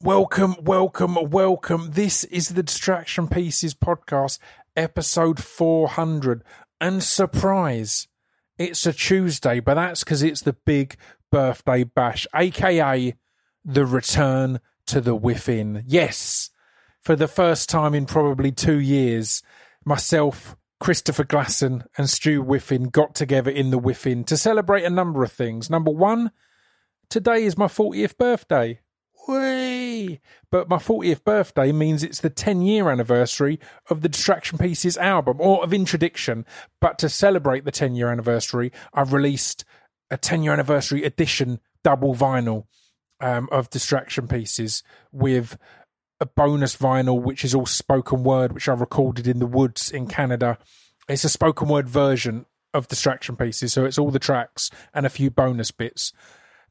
Welcome, welcome, welcome. This is the Distraction Pieces podcast, episode 400. And surprise, it's a Tuesday, but that's because it's the big birthday bash, aka the return to the Whiffin. Yes, for the first time in probably two years, myself, Christopher Glasson, and Stu Whiffin got together in the Whiffin to celebrate a number of things. Number one, today is my 40th birthday. Whee! But my 40th birthday means it's the 10 year anniversary of the Distraction Pieces album, or of Introduction. But to celebrate the 10 year anniversary, I've released a 10 year anniversary edition double vinyl um, of Distraction Pieces with a bonus vinyl, which is all spoken word, which I recorded in the woods in Canada. It's a spoken word version of Distraction Pieces, so it's all the tracks and a few bonus bits.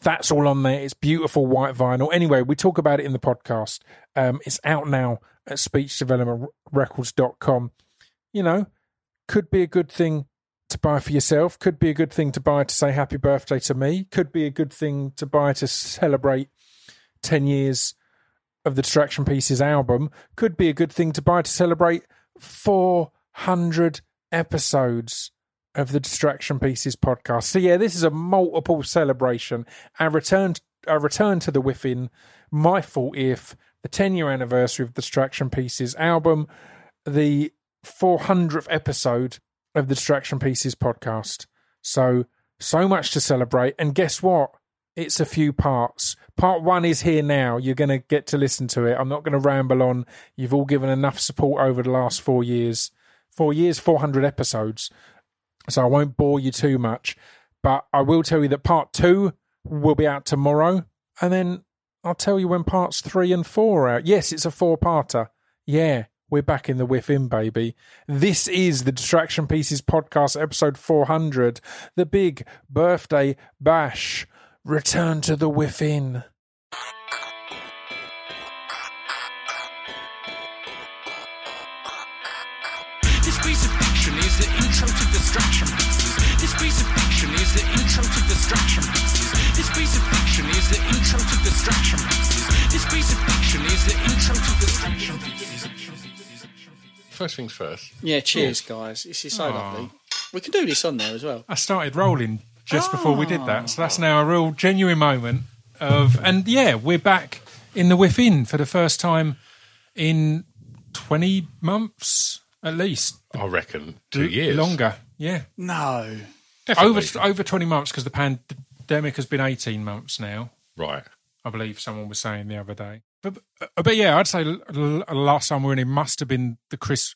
That's all on there. It's beautiful white vinyl. Anyway, we talk about it in the podcast. Um, it's out now at speechdevelopmentrecords.com. You know, could be a good thing to buy for yourself, could be a good thing to buy to say happy birthday to me, could be a good thing to buy to celebrate 10 years of the Distraction Pieces album, could be a good thing to buy to celebrate 400 episodes of the Distraction Pieces podcast. So yeah, this is a multiple celebration. Our return, our return to the Whiffin, my 40th, the 10 year anniversary of the Distraction Pieces album, the 400th episode of the Distraction Pieces podcast. So so much to celebrate, and guess what? It's a few parts. Part one is here now. You're going to get to listen to it. I'm not going to ramble on. You've all given enough support over the last four years. Four years, 400 episodes so I won't bore you too much. But I will tell you that part two will be out tomorrow, and then I'll tell you when parts three and four are out. Yes, it's a four-parter. Yeah, we're back in the Whiffin, baby. This is the Distraction Pieces podcast, episode 400, the big birthday bash. Return to the Whiffin. This distraction pieces. This piece of fiction is the intro to distraction pieces. First things first. Yeah, cheers, oh. guys. This is so lovely. We can do this on there as well. I started rolling just before we did that. So that's now a real genuine moment of, and yeah, we're back in the Whiffin for the first time in 20 months at least. I reckon two years Longer. Yeah. No. Definitely. Over, over 20 months because the pandemic has been 18 months now. right. I believe someone was saying the other day. But, uh, but yeah, I'd say l- l- last time we were in, it must have been the Chris,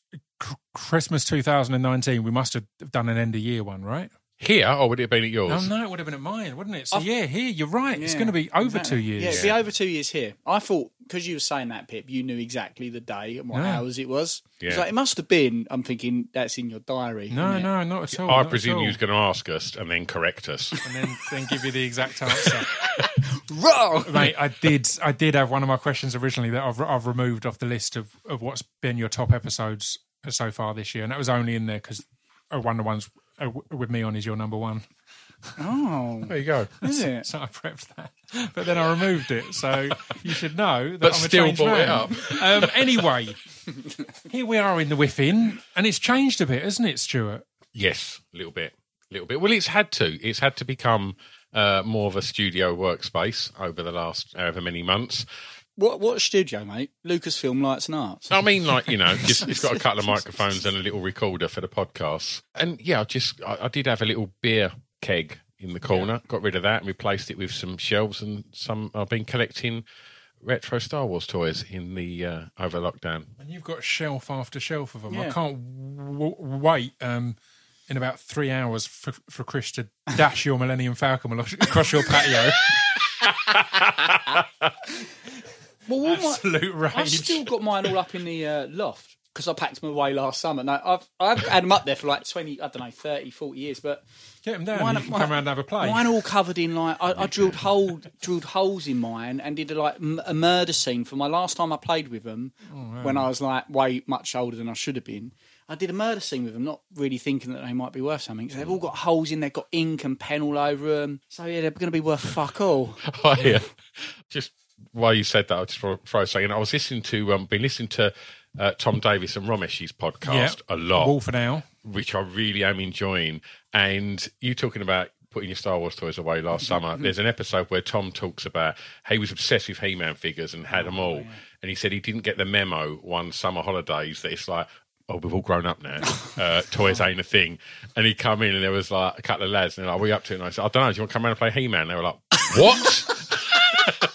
Christmas 2019. We must have done an end of year one, right? Here, or would it have been at yours? Oh, no, it would have been at mine, wouldn't it? So yeah, here, you're right. It's going to be over two years. Yeah, it'd be over two years here. I thought because you were saying that, Pip, you knew exactly the day and what No. hours it was. Yeah. like, it must have been. I'm thinking that's in your diary. No, isn't no, not at all. I presume you was going to ask us and then correct us. and then then give you the exact answer. Wrong. Mate, I did I did have one of my questions originally that I've I've removed off the list of, of what's been your top episodes so far this year, and that was only in there because one of the ones uh, with me on is your number one. Oh, There you go. is it? So I prepped that, but then I removed it. So you should know that But I'm a still changed brought it up. Um, anyway, here we are in the Whiffin, and it's changed a bit, hasn't it, Stuart? Yes, a little bit, a little bit. Well, it's had to. It's had to become uh, more of a studio workspace over the last however many months. What what studio, mate? Lucasfilm Lights and Arts. I mean, like you know, just, it's got a couple of microphones and a little recorder for the podcast. And yeah, I just I, I did have a little beer keg in the corner. Got rid of that and replaced it with some shelves and some. I've been collecting retro Star Wars toys in the uh, over lockdown. And you've got shelf after shelf of them. I can't w- wait um, in about three hours for, for Chris to dash your Millennium Falcon across your patio. Well, all my, Absolute I've still got mine all up in the uh, loft because I packed them away last summer. No, I've I've had them up there for like 20, I don't know, 30, 40 years, but Get them down. Mine- and you can mine- come around and have a play. Mine all covered in like I, I drilled hole drilled holes in mine and did a like m- a murder scene for my last time I played with them when I was like way much older than I should have been. I did a murder scene with them, not really thinking that they might be worth something. So they've all got holes in, they've got ink and pen all over them. So yeah, they're going to be worth fuck all. I uh, just while you said that, I just throw, throw a second. I was listening to, um, been listening to uh, Tom Davis and Romesh's podcast a lot, Wolf and Owl. which I really am enjoying. And you talking about putting your Star Wars toys away last summer. There's an episode where Tom talks about how he was obsessed with He-Man figures and had them all, and he said he didn't get the memo one summer holidays that it's like. Oh, we've all grown up now. Uh, toys ain't a thing. And he come in and there was like a couple of lads and they're like, "What are you up to?" And I said, "I don't know. Do you want to come around and play He-Man?" They were like, "What?"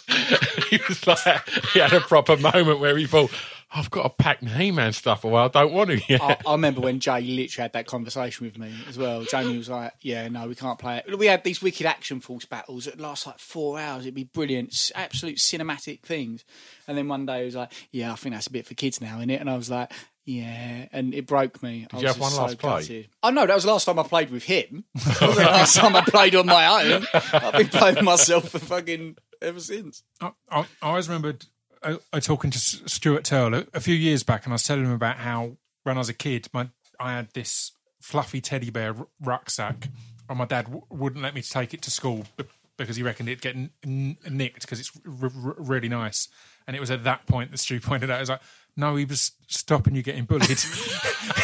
he was like, he had a proper moment where he thought, "I've got to pack my He-Man stuff away. I don't want to." yet." I, I remember when Jay literally had that conversation with me as well. Jamie was like, "Yeah, no, we can't play it." We had these wicked action force battles that last like four hours. It'd be brilliant, absolute cinematic things. And then one day he was like, "Yeah, I think that's a bit for kids now, isn't it?" And I was like. Yeah, and it broke me. Did you have one last play? play? Oh no, that was the last time I played with him. That was the last time I played on my own. I've been playing myself for fucking ever since. I, I, I always remembered uh, uh, talking to Stuart Turl a, a few years back, and I was telling him about how when I was a kid, my I had this fluffy teddy bear r- rucksack, and my dad w- wouldn't let me take it to school b- because he reckoned it'd get n- n- nicked because it's r- r- really nice. And it was at that point that Stu pointed out, was like, "No, he was stopping you getting bullied."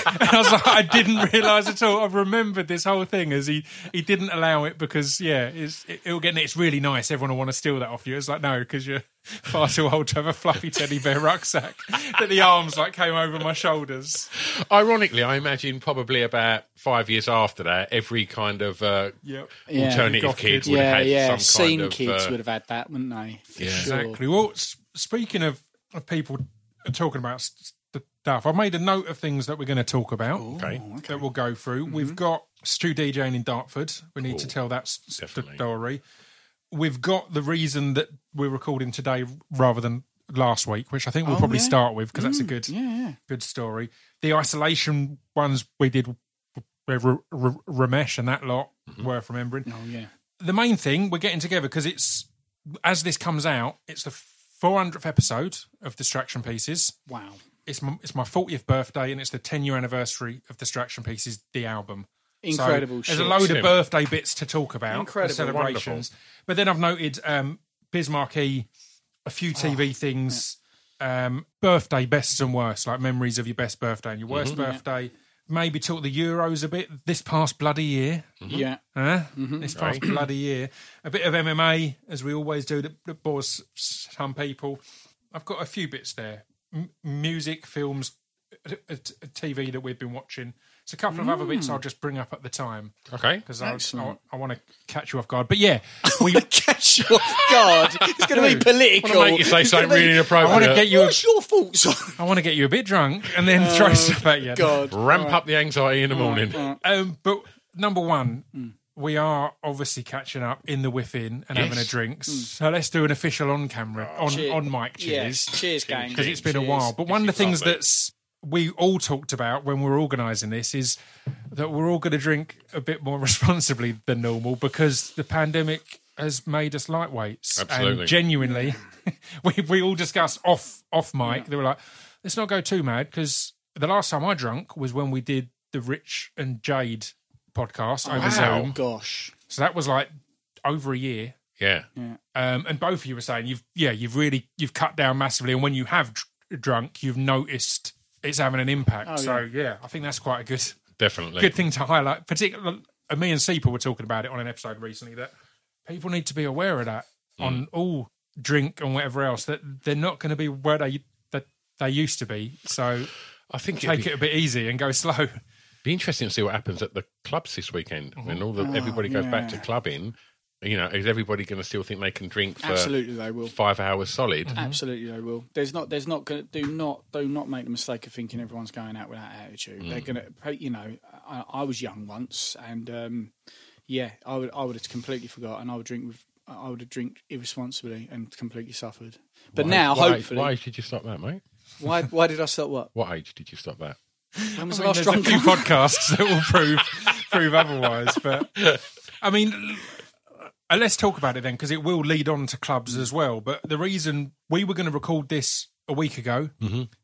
and I was like, I didn't realise at all. I've remembered this whole thing as he he didn't allow it because yeah, it's, it, it'll get it's really nice. Everyone will want to steal that off you. It's like no, because you're far too old to have a fluffy teddy bear rucksack that the arms like came over my shoulders. Ironically, I imagine probably about five years after that, every kind of uh, Yep. Yeah. alternative Goth kid kids. would Yeah, have had yeah. some Scene kind of. kids uh, would have had that, wouldn't they? For Yeah. sure. Exactly. Well, s- speaking of, of people talking about s- stuff, I've made a note of things that we're going to talk about. Okay. That we'll go through. Mm-hmm. We've got Stu DJing in Dartford. We need to tell that s- s- definitely. story. We've got the reason that we're recording today rather than last week, which I think we'll Oh, probably yeah. start with because that's a good Yeah, yeah. good story. The isolation ones we did with R- R- Romesh and that lot worth remembering Oh, yeah. the main thing we're getting together because it's as this comes out, it's the 400th episode of Distraction Pieces. Wow. It's my, it's my 40th birthday and it's the 10 year anniversary of Distraction Pieces, the album. Incredible So shit. there's a load of birthday bits to talk about, Incredible. and celebrations. But then I've noted um, Bismarcky, a few TV things, um, birthday bests and worst, like memories of your best birthday and your worst birthday. Maybe talk the Euros a bit this past bloody year. Mm-hmm. Yeah. Huh? Mm-hmm. This past bloody year. A bit of MMA, as we always do, that, that bores some people. I've got a few bits there. M- music, films, a, a- a TV that we've been watching. It's a couple of other bits hmm. I'll just bring up at the time Okay. because I, I, Excellent. I want to catch you off guard. But yeah, we, Catch you off guard. It's going to be political. Wanna make you say It's something gonna be- really I inappropriate. want to get you. A, What's your thoughts on I want to get you a bit drunk and then throw oh, stuff at you. God? Ramp up the anxiety in the morning. Um, but number one, hmm. we are obviously catching up in the Whiffin and having a Yes. drink. Hmm. So let's do an official on camera, oh, on Cheer- on mic Yes. cheers. Cheers, gang. because it's been a Cheers. while. But one of the things that's we all talked about when we we're organising this is that we're all going to drink a bit more responsibly than normal because the pandemic has made us lightweights. Absolutely. And genuinely, we we all discussed off off mic. They were like, let's not go too mad because the last time I drunk was when we did the Rich and Jade podcast over wow. Zoom. Gosh. So that was like over a year. Yeah. Um, and both of you were saying you've yeah you've really you've cut down massively, and when you have dr- drunk, you've noticed it's having an impact. Oh, so yeah, I think that's quite a good Definitely. good thing to highlight. Particularly, uh, me and Seeper were talking about it on an episode recently that people need to be aware of that Mm. on all drink and whatever else that they're not going to be where they that they used to be. So I think take be, it a bit easy and go slow. be interesting to see what happens at the clubs this weekend when all the everybody goes back to clubbing. You know, is everybody going to still think they can drink for Absolutely, they will. five hours solid? Absolutely, they will. There's not. There's not going to do not do not make the mistake of thinking everyone's going out with that attitude. They're going to. You know, I, I was young once, and um, yeah, I would. I would have completely forgotten. I would drink with. I would have drink irresponsibly and completely suffered. But now, why, hopefully, why why, did you stop that, mate? why? why did I stop? What? What age did you stop that? When was I the mean, last there's a few podcasts that will prove prove otherwise. But I mean, uh, let's talk about it then because it will lead on to clubs as well. But the reason we were going to record this a week ago,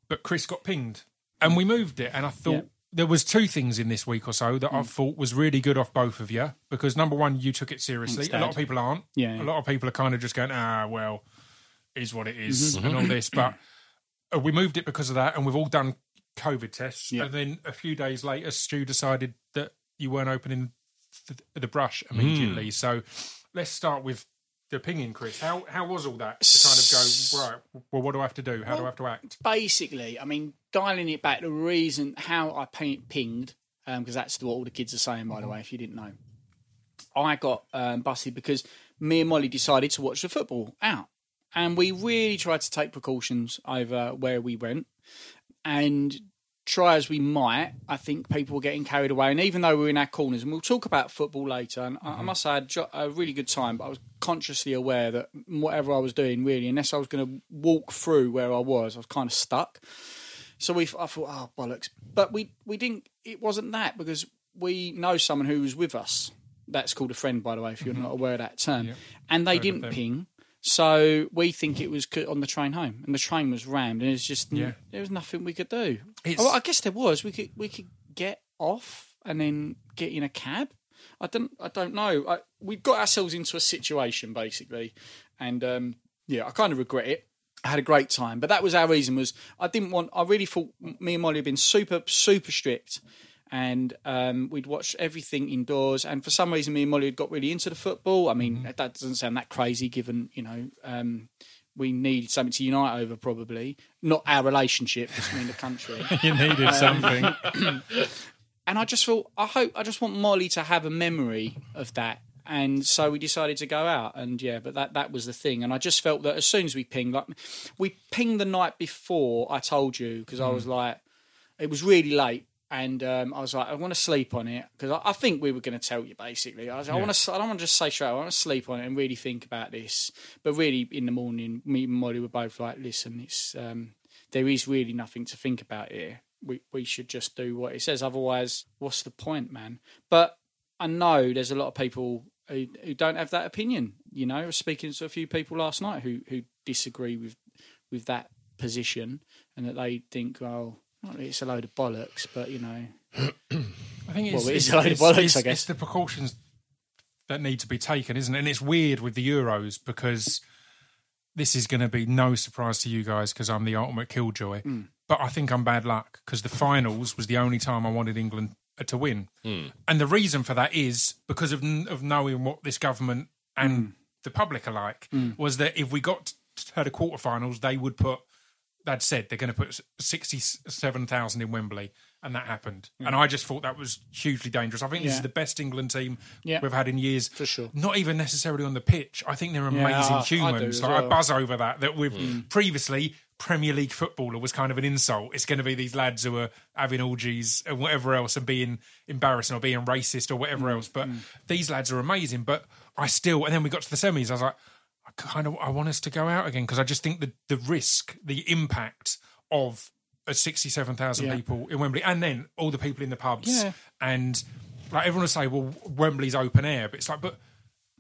but Chris got pinged, and we moved it. And I thought Yeah. there was two things in this week or so that I thought was really good off both of you because number one, you took it seriously. Thanks, a lot of people aren't. Yeah, yeah. a lot of people are kind of just going, ah, well. is what it is Mm-hmm. and all this, but uh, we moved it because of that, and we've all done COVID tests. Yeah. And then a few days later, Stu decided that you weren't opening th- the brush immediately. So let's start with the opinion, Chris. How how was all that to kind of go right? Well, what do I have to do? How do I have to act? basically, I mean, dialing it back, the reason how I ping- pinged, because that's what all the kids are saying, by the way, if you didn't know. I got um, busted because me and Molly decided to watch the football out. And we really tried to take precautions over where we went. And try as we might, I think people were getting carried away. And even though we were in our corners, and we'll talk about football later, and I I must say I had a really good time, but I was consciously aware that whatever I was doing, really, unless I was going to walk through where I was, I was kind of stuck. So we, I thought, oh bollocks! But we, we didn't. It wasn't that because we know someone who was with us. That's called a friend, by the way, if you're not aware of that term. And they didn't ping, so we think it was on the train home, and the train was rammed, and it's just Yeah. there was nothing we could do. Oh, I guess there was. We could we could get off and then get in a cab. I don't I don't know. I, we got ourselves into a situation basically, and um, yeah, I kind of regret it. I had a great time, but that was our reason. Was I didn't want. I really thought me and Molly had been super super strict, and um, we'd watched everything indoors. And for some reason, me and Molly had got really into the football. I mean, that doesn't sound that crazy, given you know. Um, we needed something to unite over, probably not our relationship, just me and the country. You needed something. and I just thought, I hope, I just want Molly to have a memory of that. And so we decided to go out, and yeah, but that that was the thing. And I just felt that as soon as we pinged, like we pinged the night before, I told you because I was like, it was really late, and um, I was like, I want to sleep on it because I, I think we were going to tell you basically. I was, I want to, I don't want to just say straight. I want to sleep on it and really think about this. But really, in the morning, me and Molly were both like, listen, it's um, there is really nothing to think about here. We we should just do what it says. Otherwise, what's the point, man? But I know there's a lot of people who, who don't have that opinion. You know, I was speaking to a few people last night who who disagree with with that position and that they think, oh, it's a load of bollocks. But you know, I think it's, Well, it is it's, a load of bollocks, I guess. it's the precautions that need to be taken, isn't it? And it's weird with the Euros because this is going to be no surprise to you guys because I'm the ultimate killjoy. Hmm. But I think I'm bad luck because the finals was the only time I wanted England to win, and the reason for that is because of of knowing what this government and Hmm. the public are like. Was that if we got to the quarterfinals, they would put they'd said they're going to put 67,000 in Wembley, and that happened. Hmm. And I just thought that was hugely dangerous. I think this is the best England team Yeah. we've had in years. For sure. Not even necessarily on the pitch. I think they're amazing I- I do humans. as like, I buzz over that, that with hmm. previously. Premier League footballer was kind of an insult. It's going to be these lads who are having orgies and whatever else and being embarrassing or being racist or whatever hmm. else. But these lads are amazing. But I still, and then we got to the semis. I was like, I kind of I want us to go out again because I just think the the risk, the impact of a sixty-seven thousand Yeah. people in Wembley, and then all the people in the pubs, Yeah. and like everyone will say, well, Wembley's open air, but it's like, but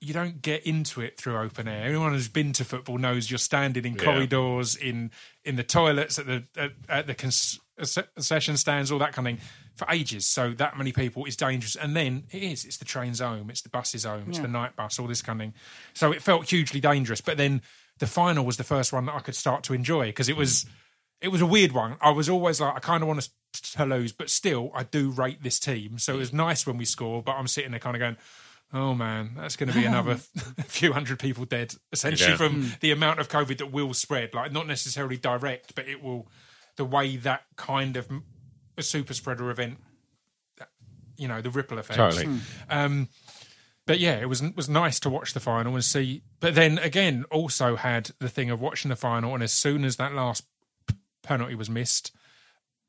you don't get into it through open air. Anyone who's been to football knows you're standing in corridors, in in the toilets, at the at, at the cons- uh, concession stands, all that kind of thing, for ages. So that many people is dangerous. And then it is. It's the trains home. It's the buses home. It's the night bus. All this kind of thing. So it felt hugely dangerous. But then the final was the first one that I could start to enjoy because it was it was a weird one. I was always like, I kind of want us to lose, but still, I do rate this team. So it was nice when we score, but I'm sitting there kind of going, oh man, that's going to be another few hundred people dead, essentially Yeah. from hmm. the amount of COVID that will spread. Like, not necessarily direct, but it will, the way that kind of a super spreader event, you know, the ripple effects. Totally. Um, but yeah, it was was nice to watch the final and see. But then again, also had the thing of watching the final, and as soon as that last penalty was missed,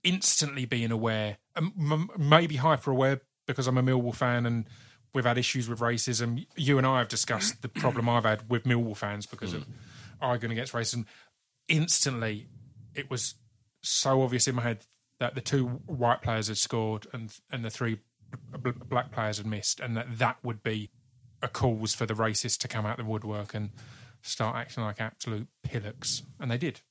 instantly being aware, um, maybe hyper aware because I'm a Millwall fan and we've had issues with racism. You and I have discussed the problem I've had with Millwall fans because of arguing against racism. Instantly, it was so obvious in my head that the two white players had scored and and the three black players had missed, and that that would be a cause for the racists to come out of the woodwork and start acting like absolute pillocks, and they did.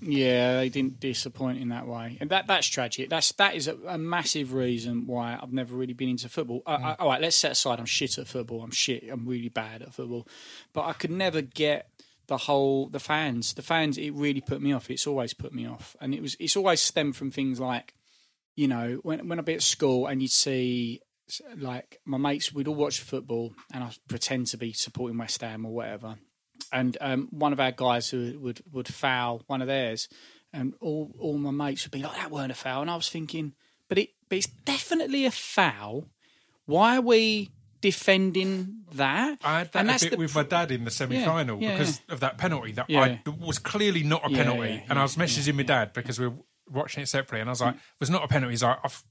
Yeah, they didn't disappoint in that way, and that that's tragic. That's that is a, a massive reason why I've never really been into football. I, I, mm. all right, let's set aside I'm shit at football. I'm shit. I'm really bad at football, but I could never get the whole the fans. The fans it really put me off. It's always put me off, and it was it's always stemmed from things like, you know, when when I'd be at school and you'd see like my mates, we'd all watch football, and I'd pretend to be supporting West Ham or whatever, and um, one of our guys who would would foul one of theirs, and all all my mates would be like, "That weren't a foul," and I was thinking, but it but it's definitely a foul. Why are we defending that? I had that And a that's bit the with my dad in the semi-final yeah, because of that penalty that Yeah. I was clearly not a Yeah, penalty, yeah, and I was messaging my dad because we were watching it separately, and I was mm. like, "It was not a penalty." He's like, "I've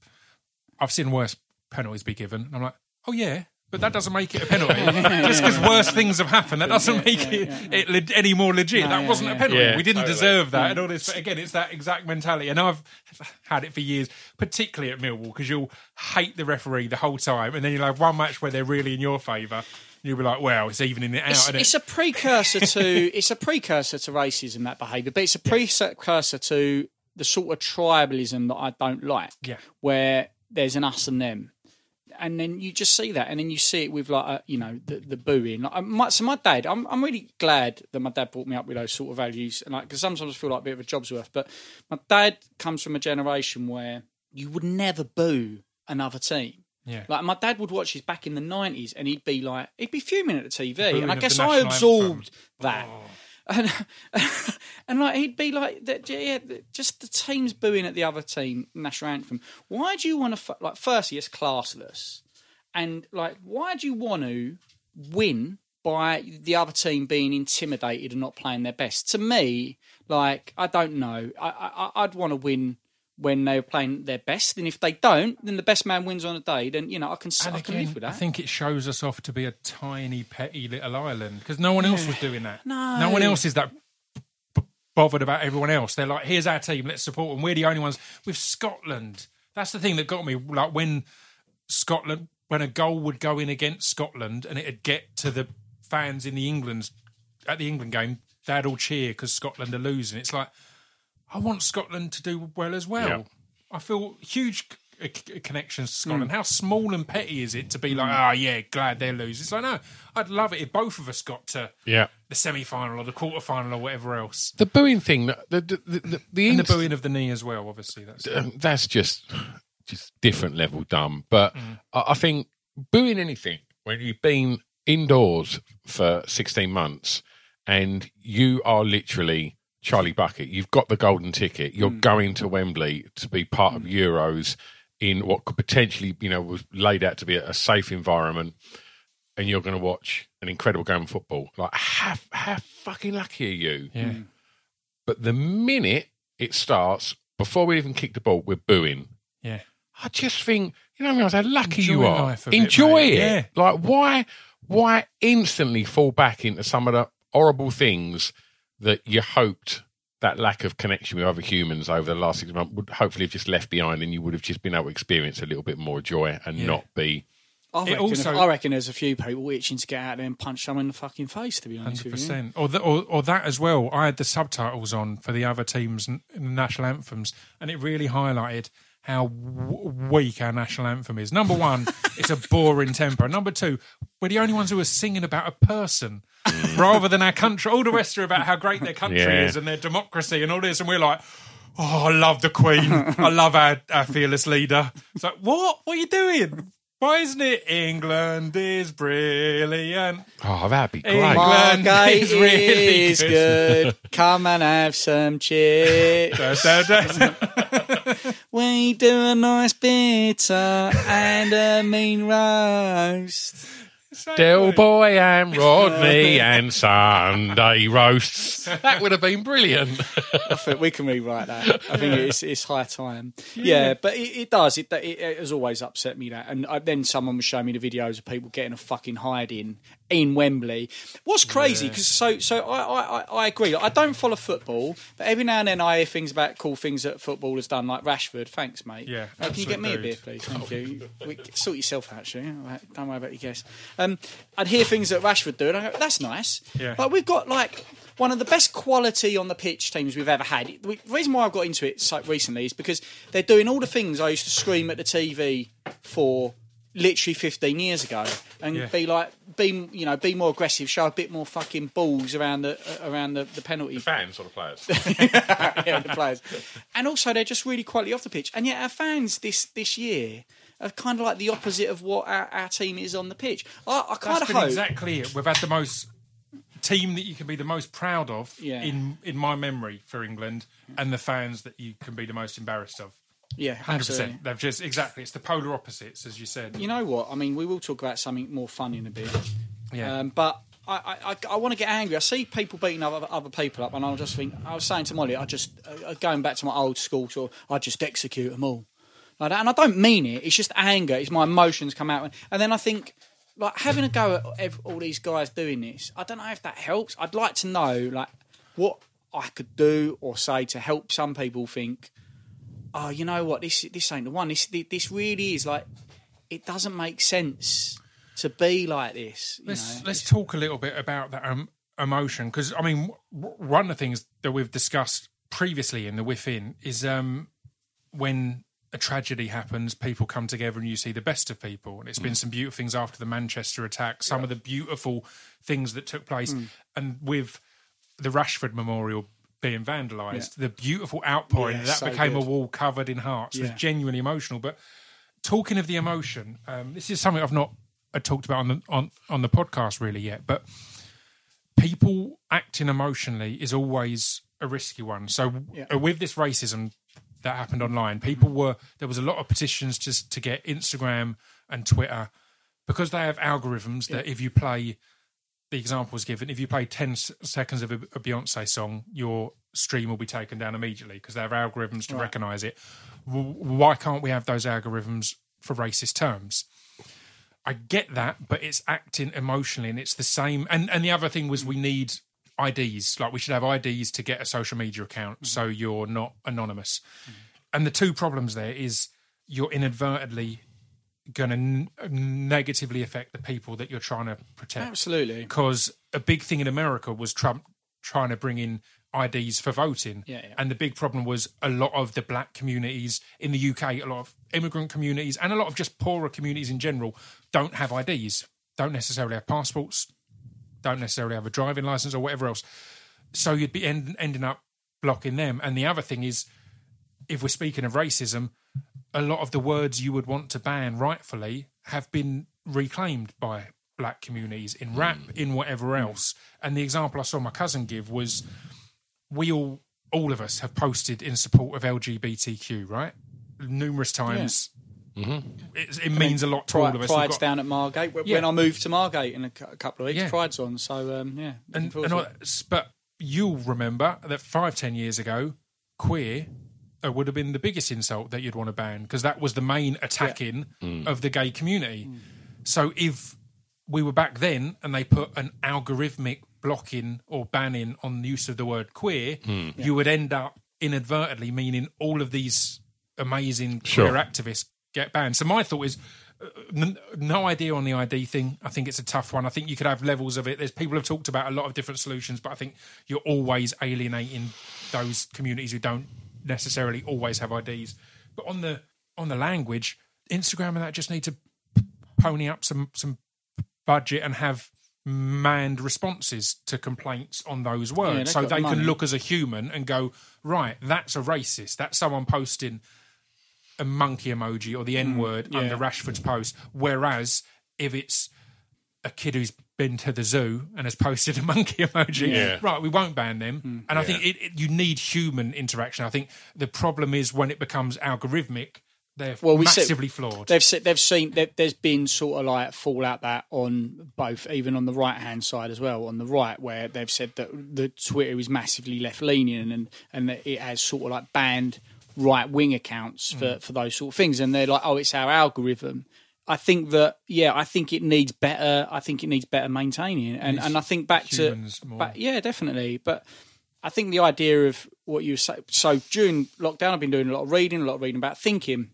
I've seen worse penalties be given." And I'm like, "Oh yeah." But that doesn't make it a penalty. Just because worse things have happened, that doesn't make it, it le- any more legit. that yeah, wasn't a yeah. penalty. Yeah, we didn't totally. deserve that, and all this. But again, it's that exact mentality, and I've had it for years, particularly at Millwall, because you'll hate the referee the whole time, and then you'll have one match where they're really in your favour. You'll be like, "Well, it's evening it out." It's, isn't it? it's a precursor to it's a precursor to racism that behaviour, but it's a precursor to the sort of tribalism that I don't like. Yeah. where there's an us and them, and then you just see that, and then you see it with like a, you know the, the booing. Like, my, so my dad, I'm I'm really glad that my dad brought me up with those sort of values, and like because sometimes I feel like a bit of a job's worth. But my dad comes from a generation where you would never boo another team. Yeah. Like my dad would watch his back in the nineties, and he'd be like, he'd be fuming at the TV, Booing and I guess I absorbed anthem. that. And, and like he'd be like, that, yeah, just the team's booing at the other team national anthem. Why do you want to like? Firstly, it's classless, and like, why do you want to win by the other team being intimidated and not playing their best? To me, like, I don't know. I, I I'd want to win when they're playing their best, and if they don't, then the best man wins on a day. Then you know I can And I can again, live with that. I think it shows us off to be a tiny, petty little island because no one else was doing that. No. no one else is that b- bothered about everyone else. They're like, "Here's our team, let's support them." We're the only ones with Scotland. That's the thing that got me. Like when Scotland, when a goal would go in against Scotland, and it'd get to the fans in the England at the England game, they'd all cheer because Scotland are losing. It's like I want Scotland to do well as well. Yeah. I feel huge c- uh, c- uh, connections to Mm. Scotland. How small and petty is it to be like, oh yeah, glad they're losing? It's like, no, I'd love it if both of us got to Yeah. the semi final or the quarter final or whatever else. The booing thing, the the the, the, the, And the booing of the knee as well, obviously. That's um, that's just just different level dumb. But hmm. I, I think booing anything when you've been indoors for 16 months and you are literally Charlie Bucket, you've got the golden ticket, you're mm. going to Wembley to be part of mm. Euros in what could potentially, you know, was laid out to be a, a safe environment. And you're going to watch an incredible game of football. Like, how, how fucking lucky are you? yeah. Mm. But the minute it starts, before we even kick the ball, we're booing. Yeah. I just think you don't realise how lucky Enjoy you are. life a Enjoy mate. it. Yeah. Like why why instantly fall back into some of the horrible things that you hoped that lack of connection with other humans over the last six months would hopefully have just left behind and you would have just been able to experience a little bit more joy and Yeah. not be I reckon, also- I reckon there's a few people itching to get out there and punch someone in the fucking face. To be honest Hundred with you, or, the, or or that as well. I had the subtitles on for the other teams and and the national anthems, and it really highlighted how w- weak our national anthem is. Number one, it's a boring tempo. Number two, we're the only ones who are singing about a person rather than our country. All the rest are about how great their country Yeah. is and their democracy and all this, and we're like. Oh, I love the Queen. I love our, our fearless leader. It's like, what? What are you doing? Why isn't it England is brilliant? Oh, that'd be great. England Margate is really is good. good. Come and have some chips. Da, da, da. we do a nice bitter and a mean roast. Del Boy and Rodney and Sunday roasts. That would have been brilliant. I think we can rewrite that. I think it's it's high time. Yeah, but it, it does. It, it, it has always upset me that. And I, then someone was showing me the videos of people getting a fucking hiding in Wembley. What's crazy? Because so so I, I I- I agree. I don't follow football, but every now and then I hear things about cool things that football has done, like Rashford. Thanks, mate. Yeah, Uh, can you get absolute me a beer, please? Thank you. We- Sort yourself out, actually. All right, Don't worry about your guess. Um, I'd hear things that Rashford do, and I go, "That's nice." Yeah. But we've got like one of the best quality on the pitch teams we've ever had. The reason why I've got into it so recently is because they're doing all the things I used to scream at the TV for literally 15 years ago and Yeah. be like be you know be more aggressive show a bit more fucking balls around the uh, around the, the penalty Fans or the players? yeah, the players. And also, they're just really quality off the pitch. And yet, our fans this this year are kind of like the opposite of what our, our team is on the pitch. I, I kind of hope. exactly it. We've had the most team that you can be the most proud of Yeah. in in my memory for England, and the fans that you can be the most embarrassed of. yeah, hundred percent. They've just exactly. It's the polar opposites, as you said. You know what? I mean, we will talk about something more fun in a bit. yeah. Um, but I, I, I, want to get angry. I see people beating other, other people up, and I just think I was saying to Molly, I just uh, going back to my old school, of, I just execute them all, like that. and I don't mean it. It's just anger. It's my emotions come out, and then I think. Like having a go at all these guys doing this, I don't know if that helps. I'd like to know, like, what I could do or say to help some people think, oh, you know what, this this ain't the one. This this really is like, it doesn't make sense to be like this. You let's know? let's talk a little bit about that um, emotion because I mean, w- one of the things that we've discussed previously in the Whiffin is um, when a tragedy happens, people come together and you see the best of people. And it's been some beautiful things after the Manchester attack, some of the beautiful things that took place, and with the Rashford Memorial being vandalised, the beautiful outpouring Yeah, that so became a wall covered in hearts was genuinely emotional. But talking of the emotion, um, this is something I've not uh, talked about on the on on the podcast really yet, but people acting emotionally is always a risky one. So Yeah. uh, with this racism that happened online, people were there was a lot of petitions just to get Instagram and Twitter because they have algorithms that if you play the example was given if you play 10 seconds of a, a Beyonce song your stream will be taken down immediately because they have algorithms to recognize it. W- why can't we have those algorithms for racist terms? I get that, but it's acting emotionally, and it's the same. And and the other thing was we need IDs. Like we should have IDs to get a social media account, mm. so you're not anonymous. Mm. And the two problems there is you're inadvertently going to n- negatively affect the people that you're trying to protect. Absolutely. Because a big thing in America was Trump trying to bring in IDs for voting. Yeah, yeah. And the big problem was a lot of the black communities in the UK, a lot of immigrant communities, and a lot of just poorer communities in general don't have IDs, don't necessarily have passports, don't necessarily have a driving license or whatever else. So you'd be end, ending up blocking them. And the other thing is, if we're speaking of racism, a lot of the words you would want to ban rightfully have been reclaimed by black communities in rap, hmm. in whatever hmm. else. And the example I saw my cousin give was we all, all of us have posted in support of LGBTQ, right? Numerous times. It, it means a lot to all Pride, of us. We've Pride's got- down at Margate. When Yeah. I moved to Margate in a, a couple of weeks, Yeah. Pride's on. So um, yeah, and, and all, but you'll remember that five, ten years ago, queer uh, would have been the biggest insult that you'd want to ban because that was the main attacking of the gay community. So if we were back then and they put an algorithmic blocking or banning on the use of the word queer, you would end up inadvertently meaning all of these amazing Sure. queer activists get banned. So my thought is uh, no idea on the ID thing. I think it's a tough one. I think you could have levels of it. There's people have talked about a lot of different solutions, but I think you're always alienating those communities who don't necessarily always have IDs. But on the on the language, Instagram and that just need to pony up some some budget and have manned responses to complaints on those words they've so they money. can look as a human and go right that's a racist that's someone posting a monkey emoji or the N word Mm, yeah. under Rashford's post. Whereas if it's a kid who's been to the zoo and has posted a monkey emoji, Yeah. right, we won't ban them. Mm. and I think it, it, you need human interaction. I think the problem is when it becomes algorithmic, they're Well, we see- massively flawed. They've se- they've seen there, there's been sort of like fallout that on both, even on the right hand side as well, on the right where they've said that the Twitter is massively left leaning and and that it has sort of like banned right wing accounts for Mm. for those sort of things, and they're like, oh, it's our algorithm. I think that yeah, I think it needs better. I think it needs better maintaining, and and I think back to back, yeah, definitely, but. I think the idea of what you say. So during lockdown, I've been doing a lot of reading, a lot of reading about thinking,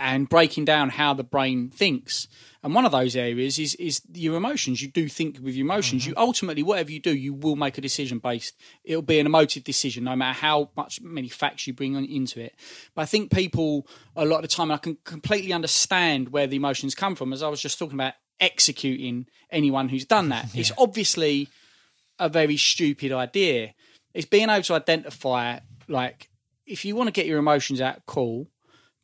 and breaking down how the brain thinks. And one of those areas is is your emotions. You do think with your emotions. Mm-hmm. You ultimately, whatever you do, you will make a decision based. It'll be an emotive decision, no matter how much many facts you bring on, into it. But I think people a lot of the time, I can completely understand where the emotions come from. As I was just talking about executing anyone who's done that. It's obviously a very stupid idea. It's being able to identify, like, if you want to get your emotions out, cool,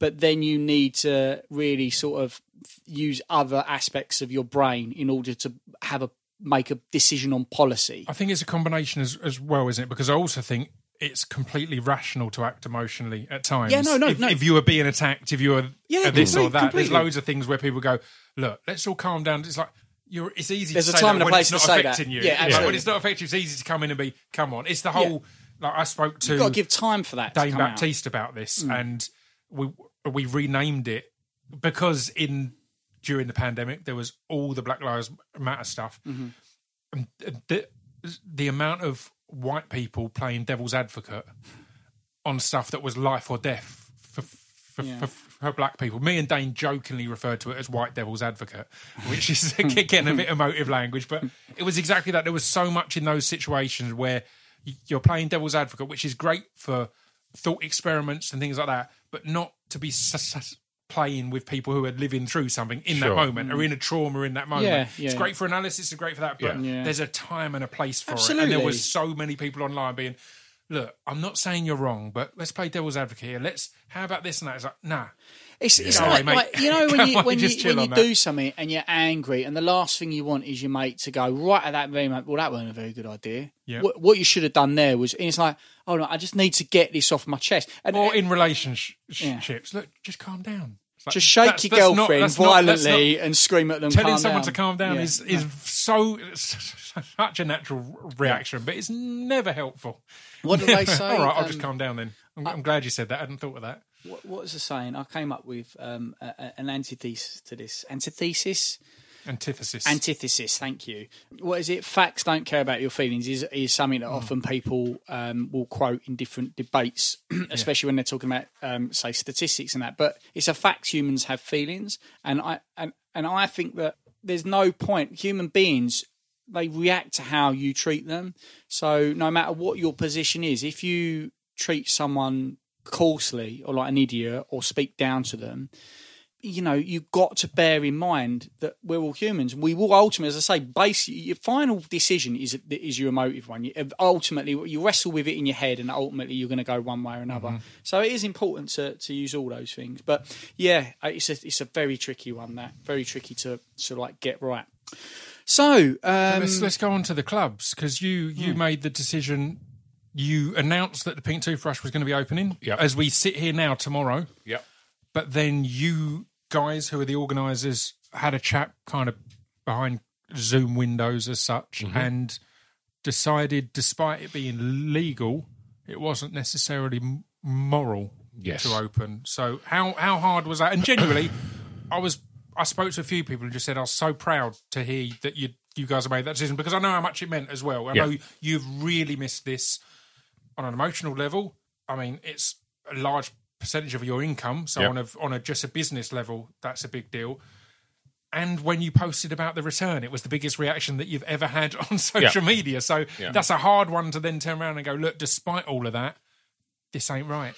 but then you need to really sort of use other aspects of your brain in order to have a make a decision on policy. I think it's a combination as, as well, isn't it? Because I also think it's completely rational to act emotionally at times. Yeah, no, no, if, no. if you are being attacked, if you are Yeah, this or that, completely. there's loads of things where people go, "Look, let's all calm down." It's like you're. It's easy. There's to a say time that and a when place it's not say that. affecting you. Yeah, Like, when it's not affecting you, it's easy to come in and be, "Come on." It's the whole. Like I spoke to You've got to give time for that. Dane come out. Mm. Baptiste about this, and we we renamed it because in during the pandemic there was all the Black Lives Matter stuff, Mm-hmm. and the the amount of white people playing devil's advocate on stuff that was life or death for. For, Yeah. for, for black people, me and Dane jokingly referred to it as white devil's advocate, which is again a bit emotive language, but it was exactly that. There was so much in those situations where you're playing devil's advocate, which is great for thought experiments and things like that, but not to be s- s- playing with people who are living through something in Sure. that moment or mm. in a trauma in that moment. Yeah, yeah. It's great for analysis, it's great for that, but Yeah. Yeah. there's a time and a place for it. And there was so many people online being, look, I'm not saying you're wrong, but let's play devil's advocate here. Let's, how about this and that? It's like, nah. It's, it's like, away, like you know when you when you when you do that. something and you're angry and the last thing you want is your mate to go right at that very moment. Well, that wasn't a very good idea. Yeah. What, what you should have done there was, and it's like, oh no, I just need to get this off my chest. And Or in relationships, Yeah. look, just calm down. Just shake that's- your that's girlfriend not- that's not- violently and scream at them. telling someone down. to calm down Yeah. is is so such a natural reaction, but it's never helpful. What did they say? All right, I'll Um, just calm down then. I'm, I'm glad you said that. I hadn't thought of that. What, what was the saying? I came up with um, a, a- an antithesis to this. Antithesis. Antithesis. Antithesis, thank you. What is it? Facts don't care about your feelings is is something that often people um, will quote in different debates, especially when they're talking about um, say statistics and that. But it's a fact humans have feelings, and I and and I think that there's no point. Human beings they react to how you treat them. So no matter what your position is, if you treat someone coarsely or like an idiot or speak down to them, you know, you've got to bear in mind that we're all humans. We will ultimately, as I say, basically, your final decision is is your emotive one. You, ultimately, you wrestle with it in your head, and ultimately, you're going to go one way or another. So it is important to, to use all those things. But yeah, it's a it's a very tricky one. That very tricky to sort of like get right. So um, let's let's go on to the clubs because you you made the decision. You announced that the Pink Toothbrush was going to be opening. Yep. As we sit here now tomorrow, Yep. but then you guys who are the organisers had a chat kind of behind Zoom windows as such mm-hmm. and decided, despite it being legal, it wasn't necessarily moral Yes. to open. So how how hard was that? And genuinely, I was I spoke to a few people who just said I was so proud to hear that you you guys have made that decision because I know how much it meant as well. I Yeah. know you've really missed this on an emotional level. I mean, it's a large percentage of your income, so Yeah. on a on a just a business level, that's a big deal. And when you posted about the return, it was the biggest reaction that you've ever had on social media. So Yeah. that's a hard one to then turn around and go, look, despite all of that, this ain't right.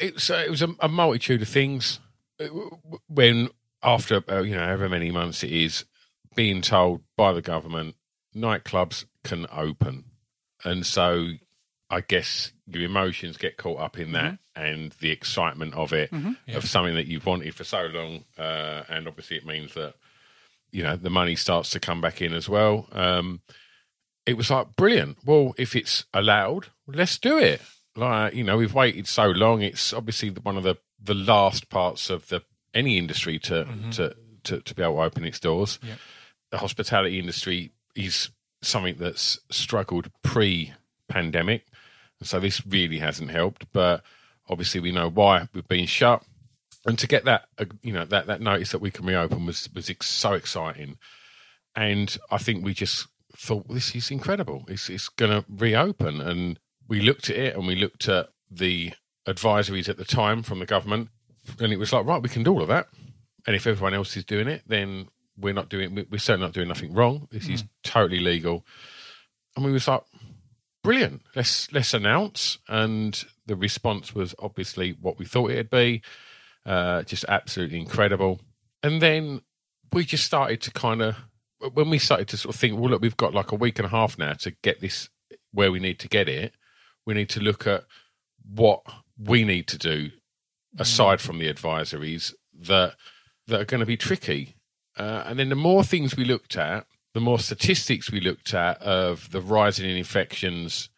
it's uh, it was a, a multitude of things Uh, when after uh, you know however many months it is being told by the government nightclubs can open and so i guess your emotions get caught up in that and the excitement of it of something that you've wanted for so long uh, and obviously it means that you know the money starts to come back in as well um, it was like brilliant. Well, if it's allowed, let's do it. Like you know, we've waited so long. It's obviously one of the the last parts of the any industry to to, to to be able to open its doors. The hospitality industry is something that's struggled pre-pandemic, and so this really hasn't helped. But obviously, we know why we've been shut, and to get that uh, you know that that notice that we can reopen was was ex- so exciting and I think we just thought this is incredible. It's it's going to reopen, and we looked at it and we looked at the advisories at the time from the government, and it was like, right, we can do all of that, and if everyone else is doing it, then we're not doing. we- We're certainly not doing nothing wrong. This is totally legal." And we was like, "Brilliant! Let's let's announce." And the response was obviously what we thought it'd be, uh, just absolutely incredible. And then we just started to kind of when we started to sort of think, well, look, we've got like a week and a half now to get this where we need to get it. We need to look at what we need to do aside from the advisories that that are going to be tricky. Uh, and then the more things we looked at, the more statistics we looked at of the rising in infections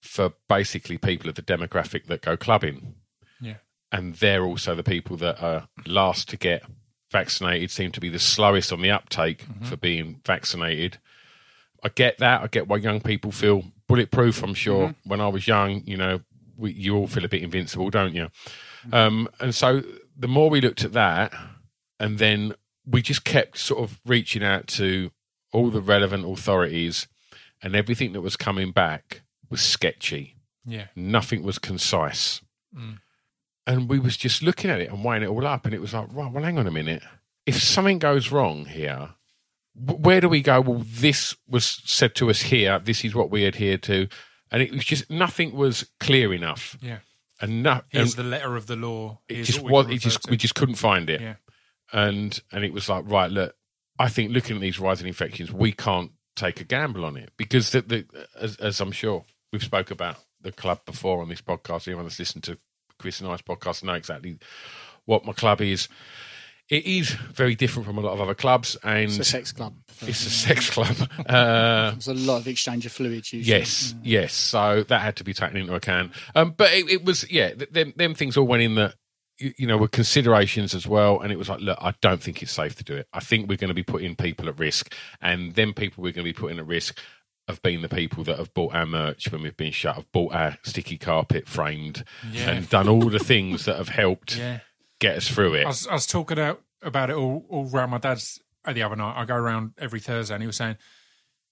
for basically people of the demographic that go clubbing Yeah. and they're also the people that are last to get vaccinated, seem to be the slowest on the uptake mm-hmm. for being vaccinated. I get that. I get why young people feel bulletproof. I'm sure mm-hmm. when I was young, you know, we, you all feel a bit invincible, don't you? Mm-hmm. Um, and so the more we looked at that, and then we just kept sort of reaching out to all the relevant authorities, and everything that was coming back was sketchy Yeah. nothing was concise. Mm. And we was just looking at it and weighing it all up, and it was like, right, well, hang on a minute. If something goes wrong here, where do we go? Well, this was said to us here. This is what we adhere to, and it was just nothing was clear enough, Yeah. and no, Here's and the letter of the law. it just was. It just to. we just couldn't find it, Yeah. and and it was like, right, look, I think looking at these rising infections, we can't take a gamble on it because the, the as, as I'm sure we've spoke about the club before on this podcast. Anyone that's listened to Chris and I's podcast know exactly what my club is. It is very different from a lot of other clubs, and It's a sex club. it's a sex club. Uh, There's a lot of exchange of fluids usually. yes, yes. So that had to be taken into account. Um, but it, it was, yeah, them, them things all went in that, you, you know, were considerations as well. And it was like, look, I don't think it's safe to do it. I think we're going to be putting people at risk. And then people we're going to be putting at risk have been the people that have bought our merch when we've been shut, have bought our sticky carpet framed Yeah. and done all the things that have helped Yeah. get us through it. I was, I was talking out about it all, all around my dad's uh, the other night. I go around every Thursday, and he was saying,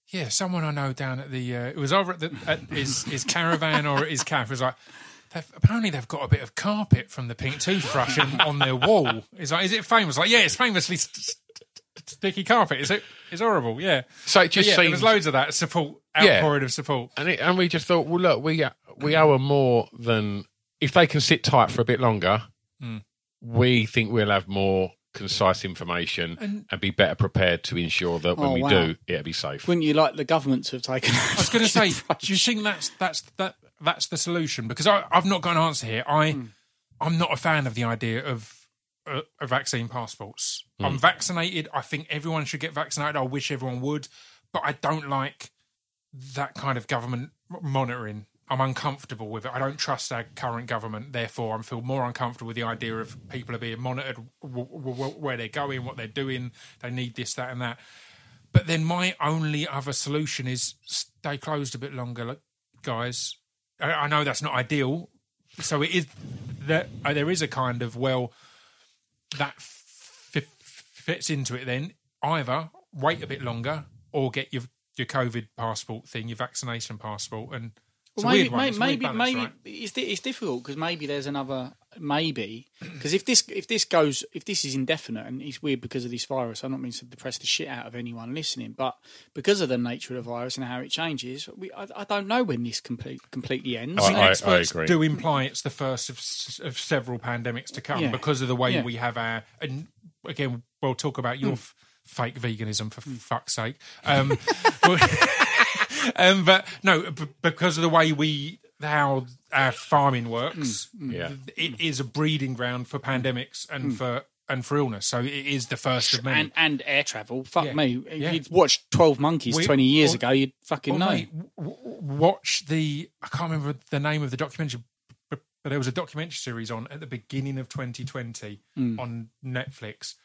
"Yeah, someone I know down at the uh, it was over at, the, at his his caravan or at his cafe was like." They've, apparently, they've got a bit of carpet from the pink toothbrush in, on their wall. He's like, "Is it famous?" Like, yeah, it's famously st- sticky carpet. Is it? It's horrible. Yeah. So it just yeah, there was loads of that support, Yeah. outpouring of support. and it, and we just thought, well, look, we we owe them more than if they can sit tight for a bit longer. Hmm. We think we'll have more concise information and, And- be better prepared to ensure that when Oh, we wow. do, it'll be safe. Wouldn't you like the government to have taken? I was going to say, do you think that's that's that that's the solution? Because I, I've not got an answer here. I hmm. I'm not a fan of the idea of uh, vaccine passports. I'm vaccinated. I think everyone should get vaccinated. I wish everyone would, but I don't like that kind of government monitoring. I'm uncomfortable with it. I don't trust our current government. Therefore, I feel more uncomfortable with the idea of people are being monitored, w- w- w- where they're going, what they're doing. They need this, that, and that. But then my only other solution is stay closed a bit longer, like, guys. I, I know that's not ideal. So it is that uh, there is a kind of well that f- f- fits into it. Then either wait a bit longer or get your your COVID passport thing, your vaccination passport, and Well, maybe, maybe, balance, maybe right? it's, it's difficult because maybe there's another maybe because if this if this goes if this is indefinite and it's weird because of this virus, I'm not meaning to depress the shit out of anyone listening, but because of the nature of the virus and how it changes, we I, I don't know when this complete, completely ends. I- I mean, I experts agree. do imply it's the first of, of several pandemics to come Yeah. because of the way Yeah. we have our. And again, we'll talk about your f- fake veganism for fuck's sake. Um, but, um, but no, b- because of the way we how our farming works, mm, mm. Yeah. it is a breeding ground for pandemics and mm. for and for illness. So it is the first of many. and and air travel. Fuck Yeah. me. If Yeah. you'd watched Twelve Monkeys We- twenty years well- ago, you'd fucking Well, know. mate, w- w- watch the. I can't remember the name of the documentary, but, but there was a documentary series on at the beginning of 2020 Hmm. on Netflix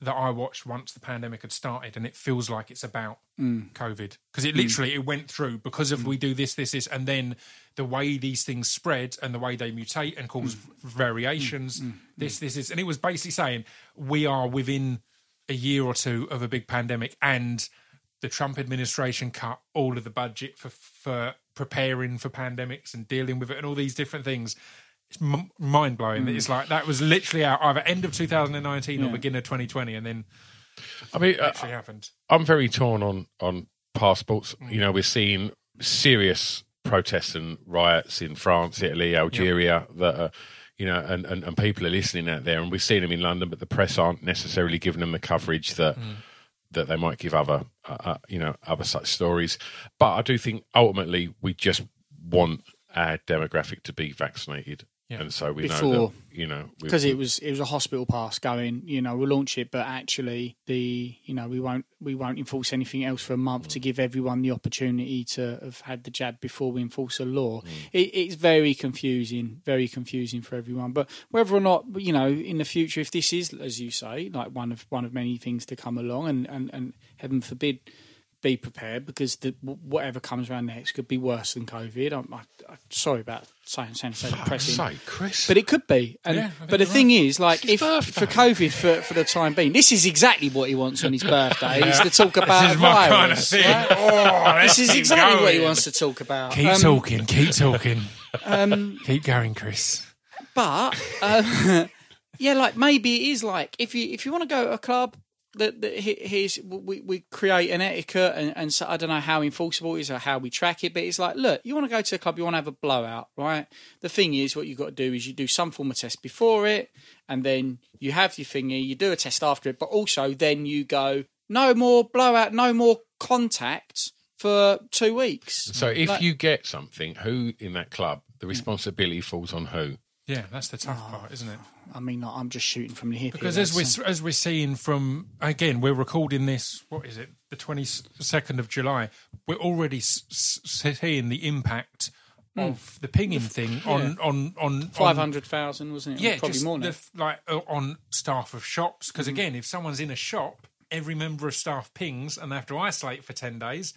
that I watched once the pandemic had started, and it feels like it's about Hmm. COVID because it mm. literally it went through because of mm. we do this, this, this, and then the way these things spread and the way they mutate and cause Hmm. variations. Mm. This, this is, and it was basically saying we are within a year or two of a big pandemic and the Trump administration cut all of the budget for for preparing for pandemics and dealing with it and all these different things. It's m- mind blowing. It's like that was literally out either end of 2019 or Yeah. beginning of 2020, and then I mean, uh, actually happened. I'm very torn on on passports. You know, we're seeing serious protests and riots in France, Italy, Algeria that are, you know, and, and, and people are listening out there, and we've seen them in London, but the press aren't necessarily giving them the coverage that that they might give other, uh, uh, you know, other such stories. But I do think ultimately we just want our demographic to be vaccinated. Yeah. And so we know that, you know, because it was it was a hospital pass going. You know, we'll launch it, but actually, the you know we won't we won't enforce anything else for a month to mm. give everyone the opportunity to have had the jab before we enforce a law. Mm. It, it's very confusing, very confusing for everyone. But whether or not you know in the future, if this is as you say, like one of one of many things to come along, and and, and heaven forbid. Be prepared because the, whatever comes around next could be worse than COVID. I'm, I, I'm sorry about saying, saying so depressing. Chris. But it could be. And, Yeah, but the thing is, like, his if for COVID for, for the time being, this is exactly what he wants on his birthday. Is to talk about This my kind of thing. right? Oh, This is exactly what he wants to talk about. Keep Um, talking, keep talking. um, keep going, Chris. but um, yeah, like maybe it is like if you if you want to go to a club. That, that here's we, we create an etiquette and, and so I don't know how enforceable it is or how we track it, but it's like, look, you want to go to a club, you want to have a blowout, right? The thing is, what you've got to do is you do some form of test before it, and then you have your thingy, you do a test after it, but also then you go, no more blowout, no more contact for two weeks. so if Like- you get something, who in that club, the hmm. responsibility falls on who? Yeah, that's the tough oh. part, isn't it? I mean, I'm just shooting from the hip. Because here, as we're as we're seeing from again, we're recording this. What is it? The twenty second of July. We're already s- s- seeing the impact of the pinging thing on on on on- five hundred thousand, wasn't it? Yeah, probably just more the f- like uh, on staff of shops. Because again, if someone's in a shop, every member of staff pings and they have to isolate for ten days.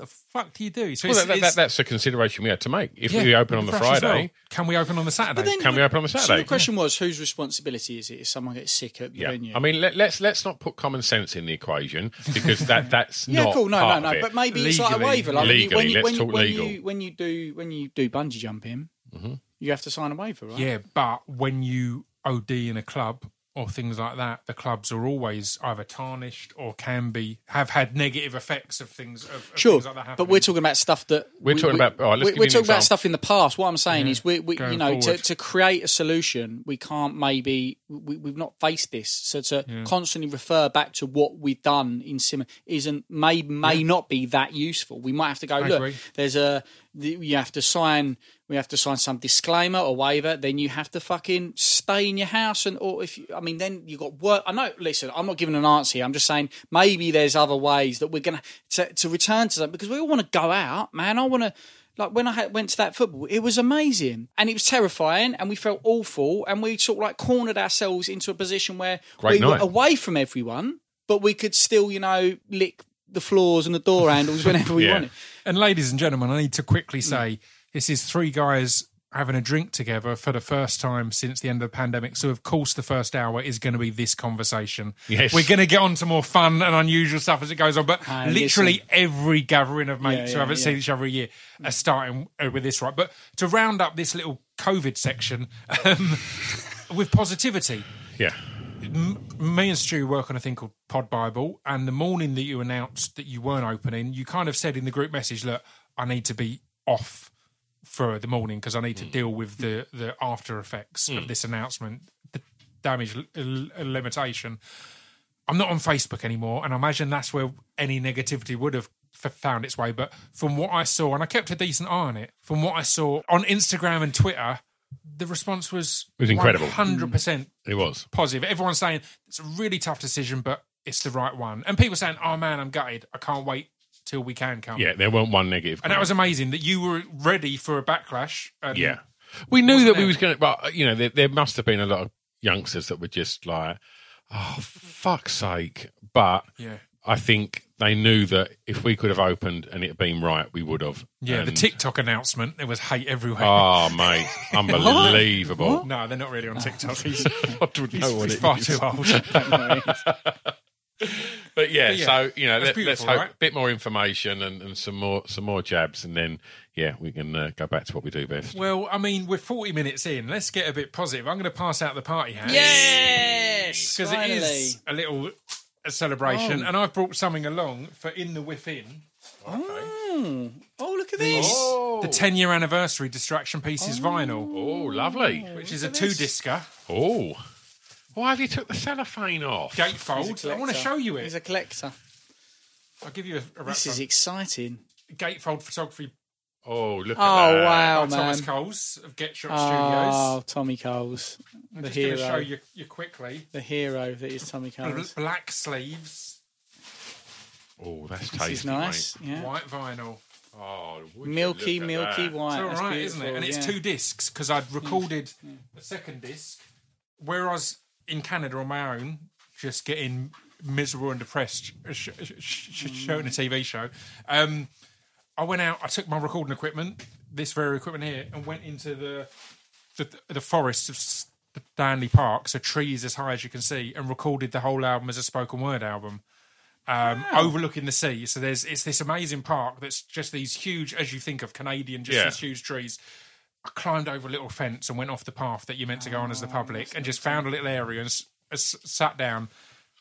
The fuck do you do? So Well, that, that, that's a consideration we had to make. If yeah, we open on the Friday, well. can we open on the Saturday? Then- can we open on the So Saturday? the question was, whose responsibility is it if someone gets sick at the yeah, venue? I mean, let, let's let's not put common sense in the equation because that that's yeah, not cool. No, no, no. But maybe it's like a waiver. Like Legally, when you, let's when talk when legal. you when you do when you do bungee jumping, Mm-hmm. you have to sign a waiver, right? Yeah, but when you OD in a club or things like that, the clubs are always either tarnished or can be have had negative effects of things. Of, of Sure, things like but we're talking about stuff that We're we- talking we- about- all right, let's we're, give we're talking about stuff in the past. What I'm saying is, we, we Going you know, to, to create a solution, we can't maybe we, we've not faced this. So to constantly refer back to what we've done in sim isn't may may not be that useful. We might have to go I look. agree. There's a you have to sign. We have to sign some disclaimer or waiver. Then you have to fucking stay in your house, and or if you, I mean, then you got work. I know. Listen, I'm not giving an answer here. I'm just saying maybe there's other ways that we're gonna to, to return to that because we all want to go out, man. I want to. Like when I had, went to that football, it was amazing and it was terrifying, and we felt awful, and we sort of like cornered ourselves into a position where Great we were away from everyone, but we could still, you know, lick the floors and the door handles whenever we Yeah. wanted. And ladies and gentlemen, I need to Mm. quickly say this is three guys having a drink together for the first time since the end of the pandemic. So, of course, the first hour is going to be this conversation. Yes. We're going to get on to more fun and unusual stuff as it goes on. But literally listen. every gathering of mates Yeah, who yeah, haven't yeah. seen each other a year are starting with this, right? But to round up this little COVID section um, with positivity, yeah, me and Stu work on a thing called Pod Bible, and the morning that you announced that you weren't opening, you kind of said in the group message, "Look, I need to be off for the morning because I need to mm. deal with the mm. the after effects of mm. this announcement, the damage l- l- limitation." I'm not on Facebook anymore, and I imagine that's where any negativity would have f- found its way. But from what I saw, and I kept a decent eye on it, from what I saw on Instagram and Twitter, the response was It was incredible. hundred percent it was. positive. Everyone's saying it's a really tough decision, but it's the right one. And people saying, "Oh man, I'm gutted. I can't wait till we can come." Yeah, there weren't one negative. and that was amazing that you were ready for a backlash. And Yeah, we knew that we was going to. But you know, there, there must have been a lot of youngsters that were just like, "Oh, fuck's sake!" But yeah, I think they knew that if we could have opened and it had been right, we would have. yeah. the TikTok announcement, there was hate everywhere. Oh, mate, unbelievable! no, they're not really on TikTok. He's, he's, he's far is. too old. But yeah, yeah, so you know, let, let's beautiful, hope right? a bit more information and, and some more some more jabs, and then yeah, we can uh, go back to what we do best. well, I mean, we're 40 minutes in. Let's get a bit positive. I'm going to pass out the party hat. Yes, because it is a little a celebration, and I've brought something along for in the within. Oh, look at this. Oh, The 10 year anniversary Distraction Pieces vinyl, oh, lovely. which is a two discer Oh, why have you took the cellophane off? gatefold. I want to show you it. He's a collector. I'll give you a, a This wrap is exciting. gatefold photography Oh, look at Oh, that. wow, by Thomas. Coles of Get Shot oh, Studios. Oh, Tommy Coles. I'm the just going to hero. show you, you quickly. The hero that is Tommy Bl- Coles. Black sleeves, Oh, that's tasty. This tasty, is nice. mate. Yeah. white vinyl. Oh, Milky, milky that. white. It's all That's isn't it? And it's yeah. two discs because I'd recorded a second disc where I was in Canada on my own, just getting miserable and depressed, uh, sh- sh- sh- shooting a TV show. Um, I went out, I took my recording equipment, this very equipment here, and went into the the, the forest of Stanley Park, so trees as high as you can see, and recorded the whole album as a spoken word album um, overlooking the sea. So there's it's this amazing park that's just these huge, as you think of Canadian, just Yeah. these huge trees. I climbed over a little fence and went off the path that you're meant to go on as the public, and just found a little area and s- s- sat down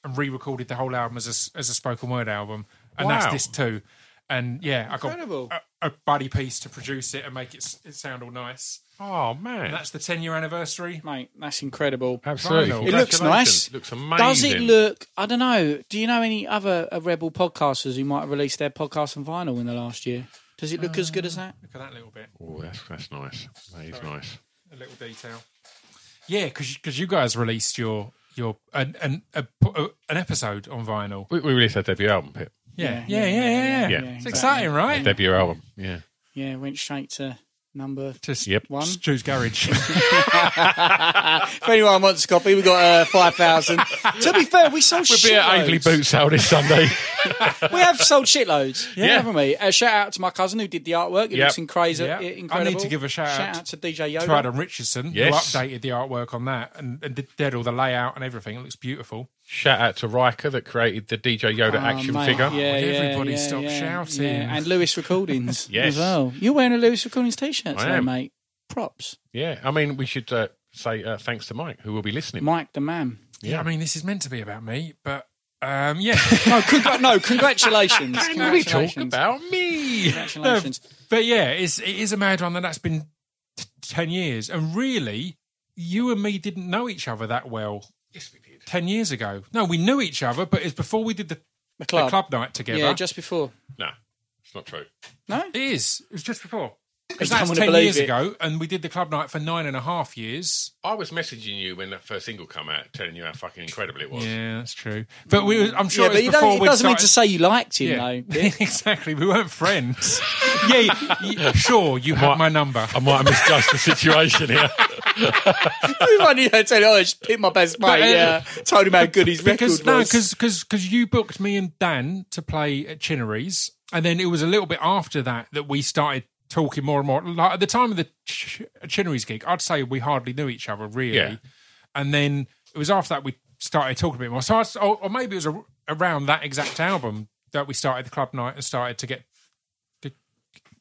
and re-recorded the whole album as a, s- as a spoken word album, and that's this too. And yeah, I got a, a buddy piece to produce it and make it, s- it sound all nice. Oh man, And that's the 10 year anniversary. Mate, that's incredible. absolutely. It looks Congratulations. nice. Looks amazing. Does it look? I don't know. Do you know any other uh, Rebel podcasters who might have released their podcast on vinyl in the last year? Does it look as good as um, that? Look at that little bit, Oh, that's that's nice. That is nice. a little detail. Yeah, because you guys released your your an an, a, an episode on vinyl. We, we released our debut album, Pip. Yeah, yeah, yeah, yeah. yeah, Yeah. It's exactly. exciting, right? Debut album. Yeah. Yeah, went straight to number. Just Yep. One. choose garage. If anyone wants a copy, we've got uh, five thousand. to be fair, we sold shitloads. We'll be at shitloads. Aveley Boot Sale this Sunday. We have sold shitloads, yeah, Yeah. haven't we? Uh, shout out to my cousin who did the artwork. It Yep. looks incredible. Yeah. I incredible. need to give a shout shout out out to DJ Yoda. to Adam Richardson, Yes. who updated the artwork on that and, and did, did all the layout and everything. It looks beautiful. Shout out to Riker that created the DJ Yoda Oh, action mate, figure. Yeah, Would everybody yeah, stop yeah, shouting? yeah. And Lewis Recordings Yes. as well. You're wearing a Lewis Recordings t-shirt I today, mate. Props. Yeah. I mean, we should uh, say uh, thanks to Mike, who will be listening. Mike the man. Yeah, I mean, this is meant to be about me, but um, yeah. No, congr- no congratulations. Can we talk about me? Congratulations. But yeah, it's, it is a mad one that that's been t- 10 years. And really, you and me didn't know each other that well Yes, we did. 10 years ago. No, we knew each other, but it's before we did the, The the club. club night together. Yeah, just before. No, it's not true. No? It is. It was just before. You Because that's 10 years it. ago, and we did the club night for nine and a half years. I was messaging you when that first single come out, telling you how fucking incredible it was. Yeah, that's true. But we, were- I'm sure yeah, it but was you before don't, it doesn't mean to say you liked him, Yeah, though. exactly. We weren't friends. yeah, y- y- sure, you have my number. I might have misjudged the situation here. Everyone you know, tell you, oh, I just picked my best mate. uh, yeah, told him how good his record because no, was. because because you booked me and Dan to play at Chinnery's, and then it was a little bit after that that we started talking more and more. Like at the time of the Ch- Chinnery's gig, I'd say we hardly knew each other really, Yeah. and then it was after that we started talking a bit more. So, I, or, or maybe it was a, around that exact album that we started the club night and started to get to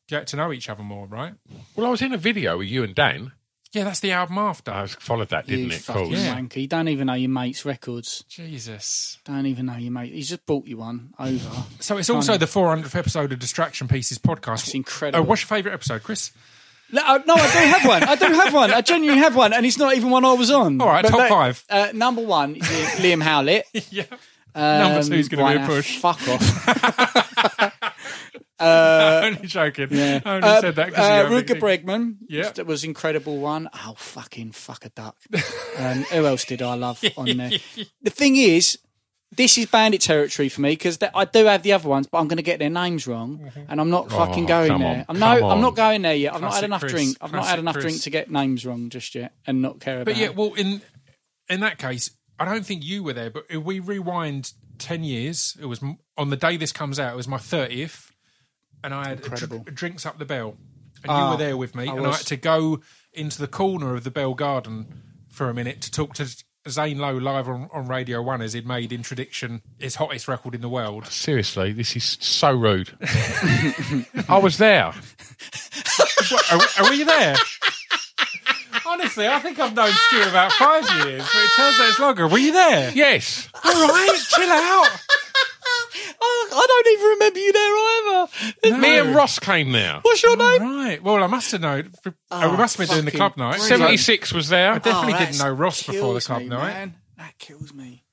get to know each other more, right? well, I was in a video with you and Dan. Yeah, that's the album after. I followed that, didn't it? fucking Cool. Yeah. wanker. You don't even know your mate's records. Jesus. Don't even know your mate. He's just bought you one over. So it's also the 400th episode of Distraction Pieces podcast. It's incredible. Uh, what's your favourite episode, Chris? No, uh, I do have one. I do have one. I genuinely have one, and it's not even one I was on. All right, But top that- five. Uh, number one is Liam Howlett. yeah. Um, Number two's gonna be a push. Fuck off. only joking. Yeah. I only Uh, said that because uh, you have Rutger big- Bregman. Yeah. That was incredible one. Oh, fucking fuck a duck. um, who else did I love on there? The thing is, this is bandit territory for me because I do have the other ones, but I'm going to get their names wrong, and I'm not fucking going there. I'm no, I'm not going there yet. I've not had enough Chris. drink. I've not had enough Chris. drink to get names wrong just yet, and not care about. But yeah, well, in in that case, I don't think you were there. But if we rewind ten years, it was on the day this comes out. It was my thirtieth, and I had dr- drinks up the bell, and you Ah, were there with me, I and I had to go into the corner of the Bell Garden for a minute to talk to. Zane Lowe live on, on Radio One as he'd made Introdiction his hottest record in the world. Seriously, this is so rude. I was there. What, are, are we there? Honestly, I think I've known Stu about five years, but it turns out it's longer. Were you there? Yes. All right, chill out. Oh, I don't even remember you there either. Me and Ross came there. What's your All name? right. Well, I must have known. Oh, we must have been doing the club night. brilliant. 76 was there. I definitely Oh, didn't that know Ross before the kills club me, night. Man. That kills me.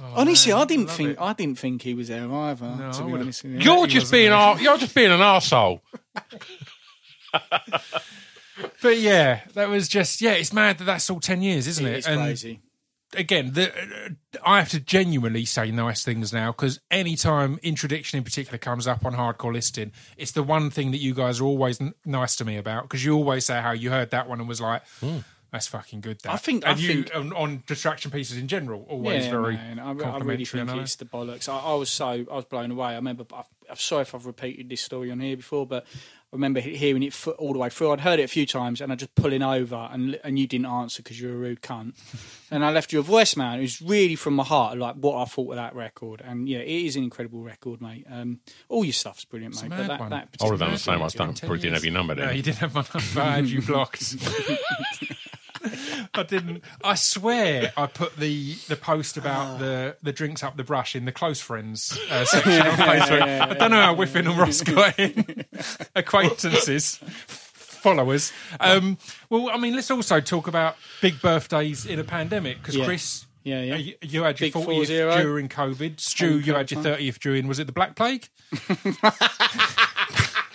Oh, Honestly, man, I didn't love think it. I didn't think he was there either. No, to I be would've- honest with you. You're just being there. ar- you're just being an arsehole. But yeah, that was just yeah. It's mad that that's all ten years, isn't it? It's and crazy. Again, the, uh, I have to genuinely say nice things now because anytime Introdiction in particular comes up on hardcore listing, it's the one thing that you guys are always n- nice to me about because you always say how you heard that one and was like, "That's fucking good." That I think- and I you think- on, on distraction pieces in general, always yeah, very man. I, I really complimentary. think I- it's the bollocks. I, I was so I was blown away. I remember. I, I'm sorry if I've repeated this story on here before, but I remember hearing it all the way through. I'd heard it a few times, and I just pulling over, and and you didn't answer because you're a rude cunt. and I left you a voicemail. It was really from my heart, like what I thought of that record. And yeah, it is an incredible record, mate. Um, all your stuff's brilliant, mate. mad but that, one. that I would have done the same. I was done. Probably didn't have your number No, then. you didn't have my number. I had you blocked. I didn't. I swear, I put the the post about the the drinks up the brush in the close friends uh, section on Facebook. I don't know how Whiffin and Ross got in. Acquaintances, followers. Um, well, I mean, let's also talk about big birthdays in a pandemic because Yeah. Chris. Yeah, yeah. uh, You, you had your Big 40th zero. during COVID. Stu, you had your 30th during, was it the Black Plague?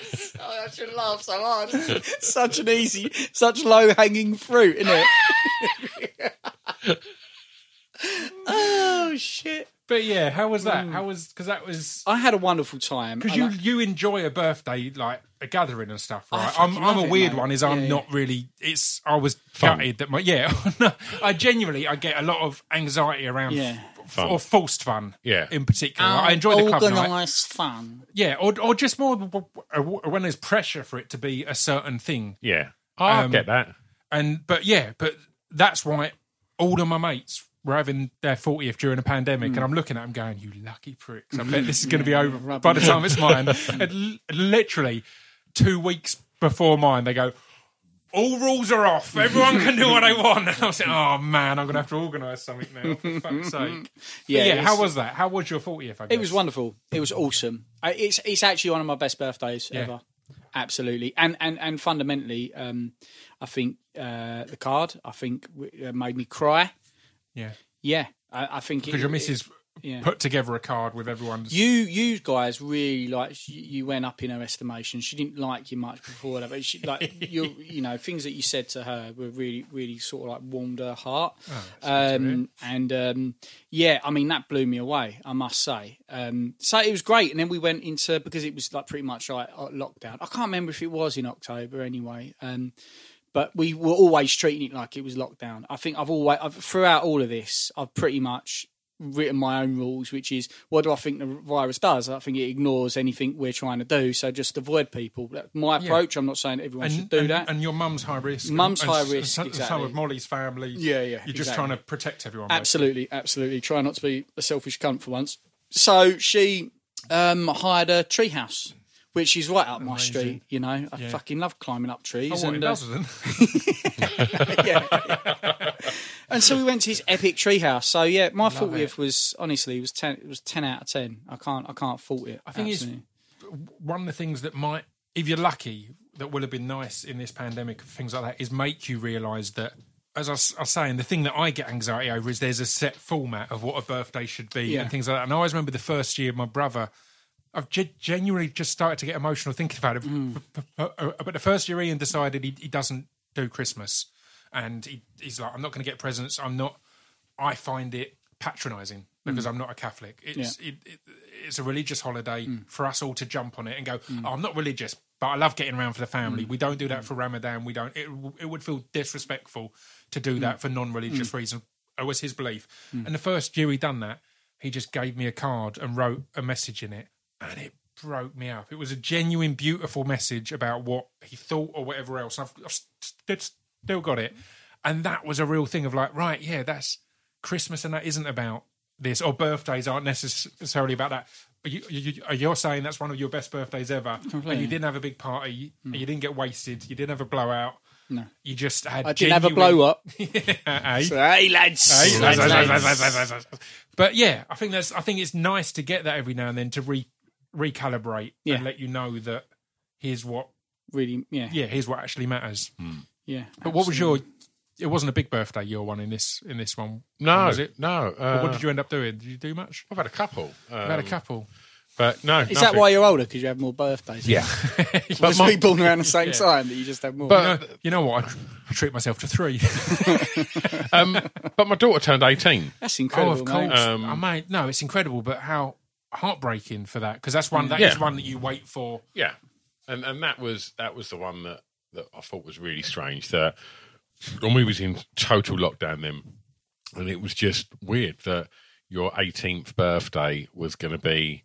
Oh, I should laugh so hard. such an easy, such low hanging fruit, isn't it? oh shit! But yeah, how was that? Mm. How was, because that was, I had a wonderful time. Because you I- you enjoy a birthday like a gathering and stuff, right? I'm I'm a it, weird mate. one. Is I'm Yeah, not really. It's I was Fun. gutted that my yeah. I genuinely I get a lot of anxiety around Yeah. F- Fun. or forced fun. Yeah. in particular, I enjoy the club night. organised fun. Yeah, or or just more w- w- when there's pressure for it to be a certain thing. Yeah, I Um, get that. And but yeah, but that's why all of my mates were having their 40th during a pandemic, and I'm looking at them going, "You lucky pricks! I bet this is going to be over by the time it's mine." and literally two weeks before mine, they go. All rules are off. Everyone can do what they want. And I was like, "Oh man, I'm gonna have to organise something now." For fuck's sake. Yeah, Yeah. How was that? How was your 40th? I guess It was wonderful. It was awesome. I- It's it's actually one of my best birthdays Yeah. ever. Absolutely, and and and fundamentally, um, I think uh, the card I think uh, made me cry. Yeah, Yeah, I, I think because your missus yeah. put together a card with everyone's. You you guys really like you went up in her estimation. She didn't like you much before that, but she like you you know things that you said to her were really really sort of like warmed her heart. um, and um, yeah, I mean that blew me away. I must say. Um, so it was great, and then we went into because it was like pretty much like uh, lockdown. I can't remember if it was in October anyway. Um, but we were always treating it like it was lockdown. I think I've always I've, throughout all of this, I've pretty much written my own rules, which is what do I think the virus does? I think it ignores anything we're trying to do, so just avoid people. My approach. I'm not saying everyone should do and, that. And your mum's high risk. Mum's high risk, Some, some exactly. of Molly's family. Yeah, yeah, You're just trying to protect everyone. basically. Absolutely, absolutely. Try not to be a selfish cunt for once. So she um, hired a treehouse, which is right up my street. You know, I Yeah. fucking love climbing up trees. Oh, and, uh, doesn't. and so we went to his epic treehouse. So yeah, my fortieth was honestly it was ten. It was ten out of ten. I can't I can't fault it. I think it's one of the things that might, if you're lucky, that would have been nice in this pandemic, things like that, is make you realise that. As I was, I was saying, the thing that I get anxiety over is there's a set format of what a birthday should be Yeah. and things like that. And I always remember the first year my brother, I've ge- genuinely just started to get emotional thinking about it. Mm. But- But the first year Ian decided he, he doesn't do Christmas. And he, he's like, I'm not going to get presents. I'm not. I find it patronising because I'm not a Catholic. It's Mm. Yeah. Mm. it, it, it's a religious holiday for us all to jump on it and go. Oh, I'm not religious, but I love getting around for the family. Mm. We don't do that for Ramadan. We don't. It, it would feel disrespectful to do Mm. that for non-religious reasons. It was his belief. And the first year he done that, he just gave me a card and wrote a message in it, and it broke me up. It was a genuine, beautiful message about what he thought or whatever else. I've, I've st- still got it, and that was a real thing of like, right, yeah, that's Christmas, and that isn't about this, or birthdays aren't necessarily about that. But you, you, you're saying that's one of your best birthdays ever, and you didn't have a big party, and you didn't get wasted, you didn't have a blowout. No. You just had. I didn't have a genuine- blow up. Eh? So, hey lads, lads. But yeah, I think that's. I think it's nice to get that every now and then to re recalibrate Yeah. and let you know that here's what. Really, yeah, Yeah, here's what actually matters. yeah. But what was your? It wasn't a big birthday your one in this in this one. No, was it? no. Uh, what did you end up doing? Did you do much? I've had a couple. Um, I had a couple. But no. Is that why you're older? Because you have more birthdays? Yeah. But but my, we born around the same time that you just have more. But- You know, you know what? I, I treat myself to three. um, but my daughter turned 18. That's oh, incredible, of course. mate. Um, I mean, no, it's incredible, but how heartbreaking for that because that's one that is Yeah. one that you wait for. Yeah, and and that was that was the one that that I thought was really strange. That when we was in total lockdown then, and it was just weird that your 18th birthday was going to be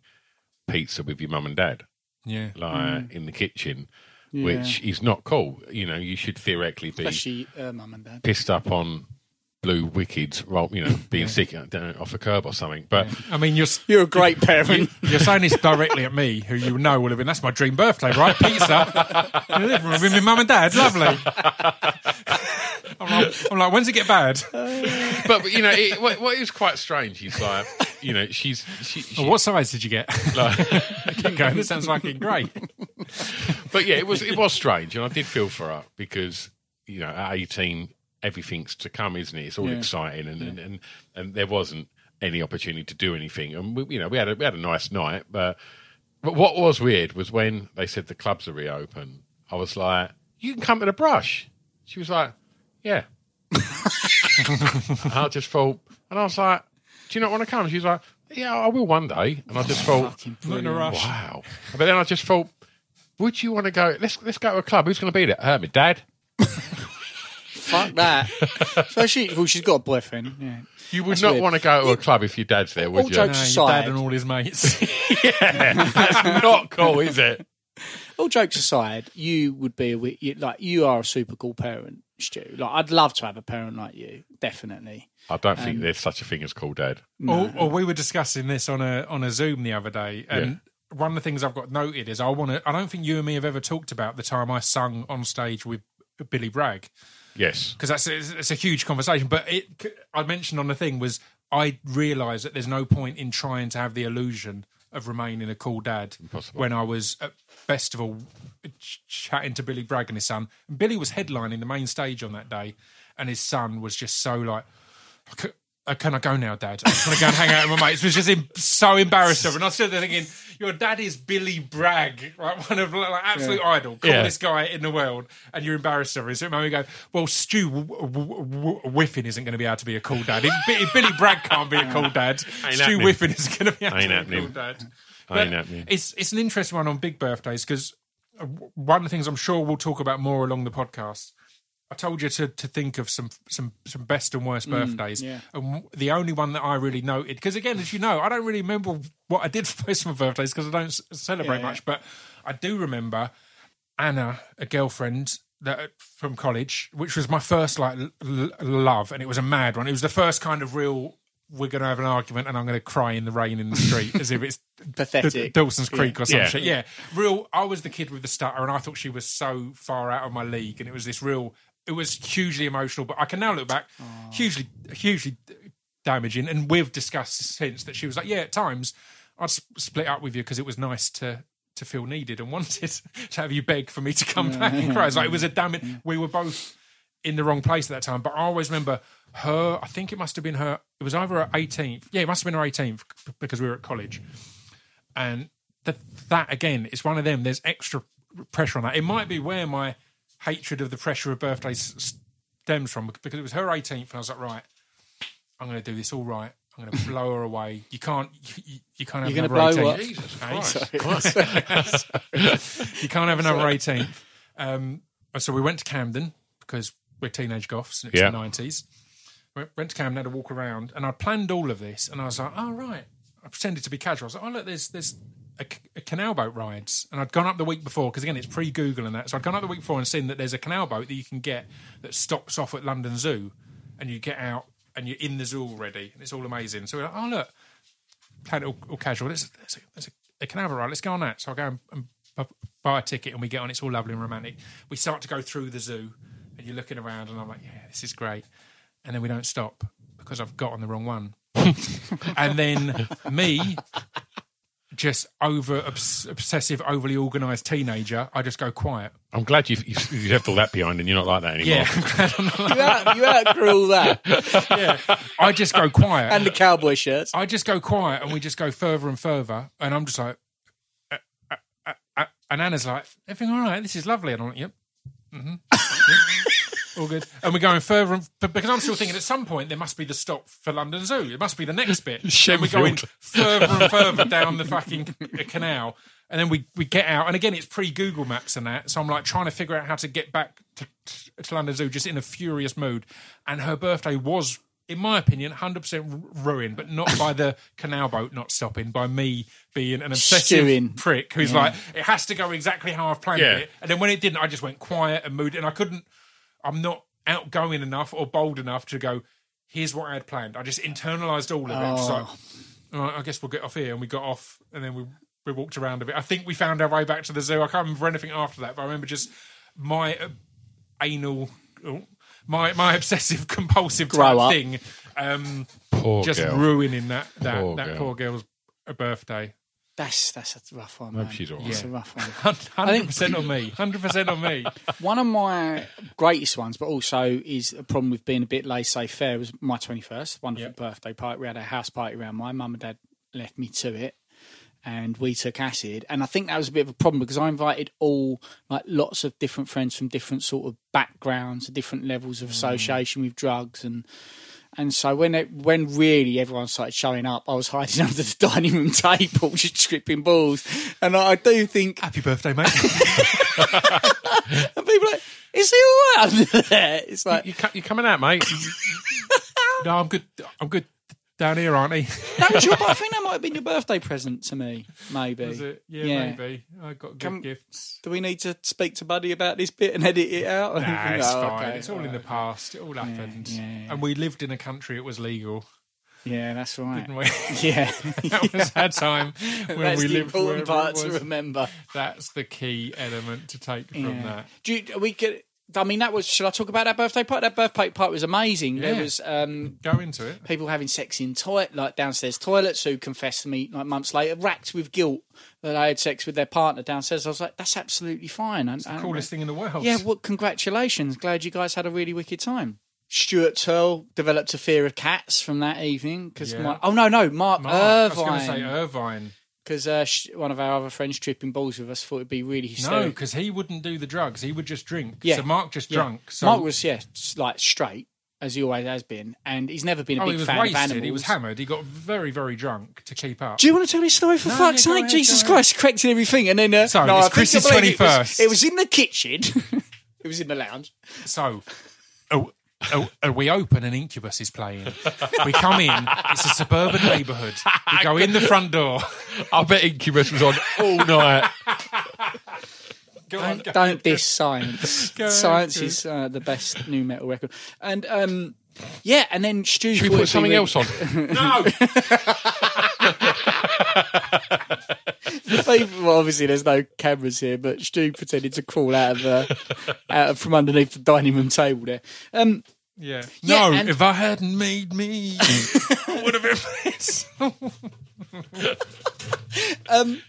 pizza with your mum and dad, Yeah, like in the kitchen, which is not cool. You know, you should theoretically be Especially uh, mum and dad. pissed up on blue wickeds, well, you know, being sick uh, down off a curb or something. But I mean, you're You're a great parent. you're saying this directly at me, who you know will have been. That's my dream birthday, right? Pizza in the living room with my mum and dad. Lovely. I'm like, I'm like, when's it get bad? but you know, it, what, what is quite strange is like, you know, she's she, she, What size did you get? like, Keep going. This sounds fucking great. but yeah, it was it was strange, and I did feel for her because you know at eighteen everything's to come, isn't it? It's all Yeah. exciting, and, and and and there wasn't any opportunity to do anything, and we, you know we had a, we had a nice night, but but what was weird was when they said the clubs are reopened. I was like, "You can come to the brush." She was like, "Yeah." and I just thought, and I was like, "Do you not want to come?" She was like, "Yeah, I will one day." And I just thought, in a rush. Wow. But then I just thought, would you want to go? Let's let's go to a club. Who's going to be there? Uh, my dad. Fuck that. Especially, well, she's got a boyfriend. Yeah. You would That's not weird. want to go to a club if your dad's there, would All you? jokes- No, your dad and all his mates. yeah, that's not cool, is it? All jokes aside, you would be a, you, like you are a super cool parent, Stu. Like I'd love to have a parent like you, definitely. I don't think um, there's such a thing as cool dad. Or, or we were discussing this on a on a Zoom the other day, and one of the things I've got noted is I want to. I don't think you and me have ever talked about the time I sung on stage with Billy Bragg Yes. because that's it's, it's a huge conversation. But it I mentioned on the thing was I realised that there's no point in trying to have the illusion of remaining a cool dad Impossible. when I was at festival ch- chatting to Billy Bragg and his son. And Billy was headlining the main stage on that day, and his son was just so like. "C- uh, Can I go now, Dad? I just want to go and hang out with my mates. It was just em- so embarrassed of. And I stood there thinking, your dad is Billy Bragg, right? One of like absolute idol, coolest guy in the world, and you're embarrassed of her. So it made me go, well, Stu w- w- w- Whiffin isn't going to be able to be a cool dad. If, Billy Bragg can't be a cool dad, Stu happening. Whiffin isn't going to be able to be a cool dad. Ain't But. It's it's an interesting one on big birthdays because one of the things I'm sure we'll talk about more along the podcast. I told you to, to think of some some some best and worst mm, birthdays, yeah. and the only one that I really noted because again, as you know, I don't really remember what I did for most of my birthdays because I don't s- celebrate Yeah, yeah. much, but I do remember Anna, a girlfriend that from college, which was my first like l- l- love, and it was a mad one. It was the first kind of real. We're going to have an argument, and I'm going to cry in the rain in the street as if it's Pathetic. D- Dawson's Creek or some Yeah. shit. Yeah, real. I was the kid with the stutter, and I thought she was so far out of my league, and it was this real. It was hugely emotional, but I can now look back, hugely, hugely damaging. And we've discussed since that she was like, yeah, at times I'd s- split up with you because it was nice to to feel needed and wanted to have you beg for me to come back and cry. It's like it was a damn it. We were both in the wrong place at that time. But I always remember her. I think it must have been her. It was either her 18th. Yeah, it must have been her 18th because we were at college and that that again is one of them. There's extra pressure on that. It might be where my hatred of the pressure of birthdays stems from because it was her 18th, and I was like, right, I'm going to do this all right. I'm going to blow her away. You can't, you, you can't have You're another gonna blow 18th. Jesus Christ. You can't have another 18th. Um, so we went to Camden because we're teenage goths and it's Yeah. the 90s. We went to Camden, had a walk around, and I planned all of this. And I was like, oh, right. I pretended to be casual. I was like, oh, look, there's, there's a, a canal boat rides. And I'd gone up the week before, because again, it's pre Google and that. So I'd gone up the week before and seen that there's a canal boat that you can get that stops off at London Zoo. And you get out and you're in the zoo already. And it's all amazing. So we're like, oh, look, planned it all, all casual. There's, there's, a, there's a, a canal boat ride. Let's go on that. So I go and, and buy a ticket and we get on. It's all lovely and romantic. We start to go through the zoo and you're looking around and I'm like, yeah, this is great. And then we don't stop because I've got on the wrong one. and then me, just over obs- obsessive, overly organised teenager, I just go quiet. I'm glad you've, you've, you've left all that behind and you're not like that anymore. Yeah, You, out, you outgrew all that. yeah. I just go quiet. And the cowboy shirts. I just go quiet and we just go further and further. And I'm just like, uh, uh, uh, uh, and Anna's like, everything all right? This is lovely. And I'm like, yep. hmm all good. And we're going further and but because I'm still thinking at some point there must be the stop for London Zoo. It must be the next bit. and we're going further and further down the fucking canal. And then we, we get out, and again, it's pre Google Maps and that. So I'm like trying to figure out how to get back to, to London Zoo, just in a furious mood. And her birthday was, in my opinion, 100% ruined, but not by the canal boat not stopping, by me being an obsessive Stewing. prick who's like, it has to go exactly how I've planned Yeah. it. And then when it didn't, I just went quiet and moody, and I couldn't. I'm not outgoing enough or bold enough to go. Here's what I had planned. I just internalized all of it. Just like, all right, I guess we'll get off here, and we got off, and then we we walked around a bit. I think we found our way back to the zoo. I can't remember anything after that, but I remember just my uh, anal, oh, my my obsessive compulsive type thing, um, Poor just girl. ruining that that Poor that girl. poor girl's uh, birthday. That's that's a rough one. Hope Man. she's all right. It's a rough one. Hundred percent on me. Hundred percent on me. One of my greatest ones, but also is a problem with being a bit laissez faire, was my 21st. Wonderful Yep. birthday party. We had a house party around. My mum and dad left me to it. And we took acid, and I think that was a bit of a problem because I invited all like lots of different friends from different sort of backgrounds, different levels Mm. of association with drugs, and and so when it, when really everyone started showing up, I was hiding under the dining room table, just tripping balls. And I do think Happy birthday, mate. and people are like, is he all right under there? It's like You, you coming out, mate? no, I'm good. I'm good down here, aren't he? That was your, I think that might have been your birthday present to me. Maybe. Was it? Yeah, Yeah. maybe. I got good Come- gifts. Do we need to speak to Buddy about this bit and edit it out? Nah, it's No, fine. okay. It's all in the past. It all happened. yeah, yeah. And we lived in a country it was legal, Yeah, that's right. didn't we? Yeah, that was that time when that's we the lived important part to remember. That's the key element to take from that. Do you, we could? I mean, that was. Should I talk about that birthday party? That birthday party was amazing. Yeah. There was um, Go into it. people having sex in toilet, like downstairs toilets, who confessed to me like months later, racked with guilt that they had sex with their partner downstairs. I was like, that's absolutely fine. And, and- Coolest thing in the world. Yeah, well, congratulations. Glad you guys had a really wicked time. Stuart Turl developed a fear of cats from that evening because Yeah. oh no no Mark, Mark, I was going to say Irvine Irvine. Because uh, one of our other friends tripping balls with us thought it'd be really No, because he wouldn't do the drugs. He would just drink. Yeah. So Mark just Yeah. drunk. So Mark was yeah like straight as he always has been, and he's never been a oh, big fan of wasted. animals. He was hammered. He got very, very drunk to keep up. Do you want to tell this story for No, fuck's yeah, sake? ahead, Jesus. Christ, correcting everything, and then uh, So, no, it's I think I Chris's believe it was- 21st. It was in the kitchen. it was in the lounge. So, oh, we open and Incubus is playing. We come in. It's a suburban neighbourhood. We go in the front door. I bet Incubus was on all night. Go on, Don't, go. don't diss science. Go, science go. is uh, the best new metal record. And um, yeah, and then Stu. Should we put something else on? No, well, obviously, there's no cameras here, but Stu pretended to crawl out of the out of, from underneath the dining room table there. Um, yeah, Yeah, no. and- if I hadn't made me, I would have been this. Um,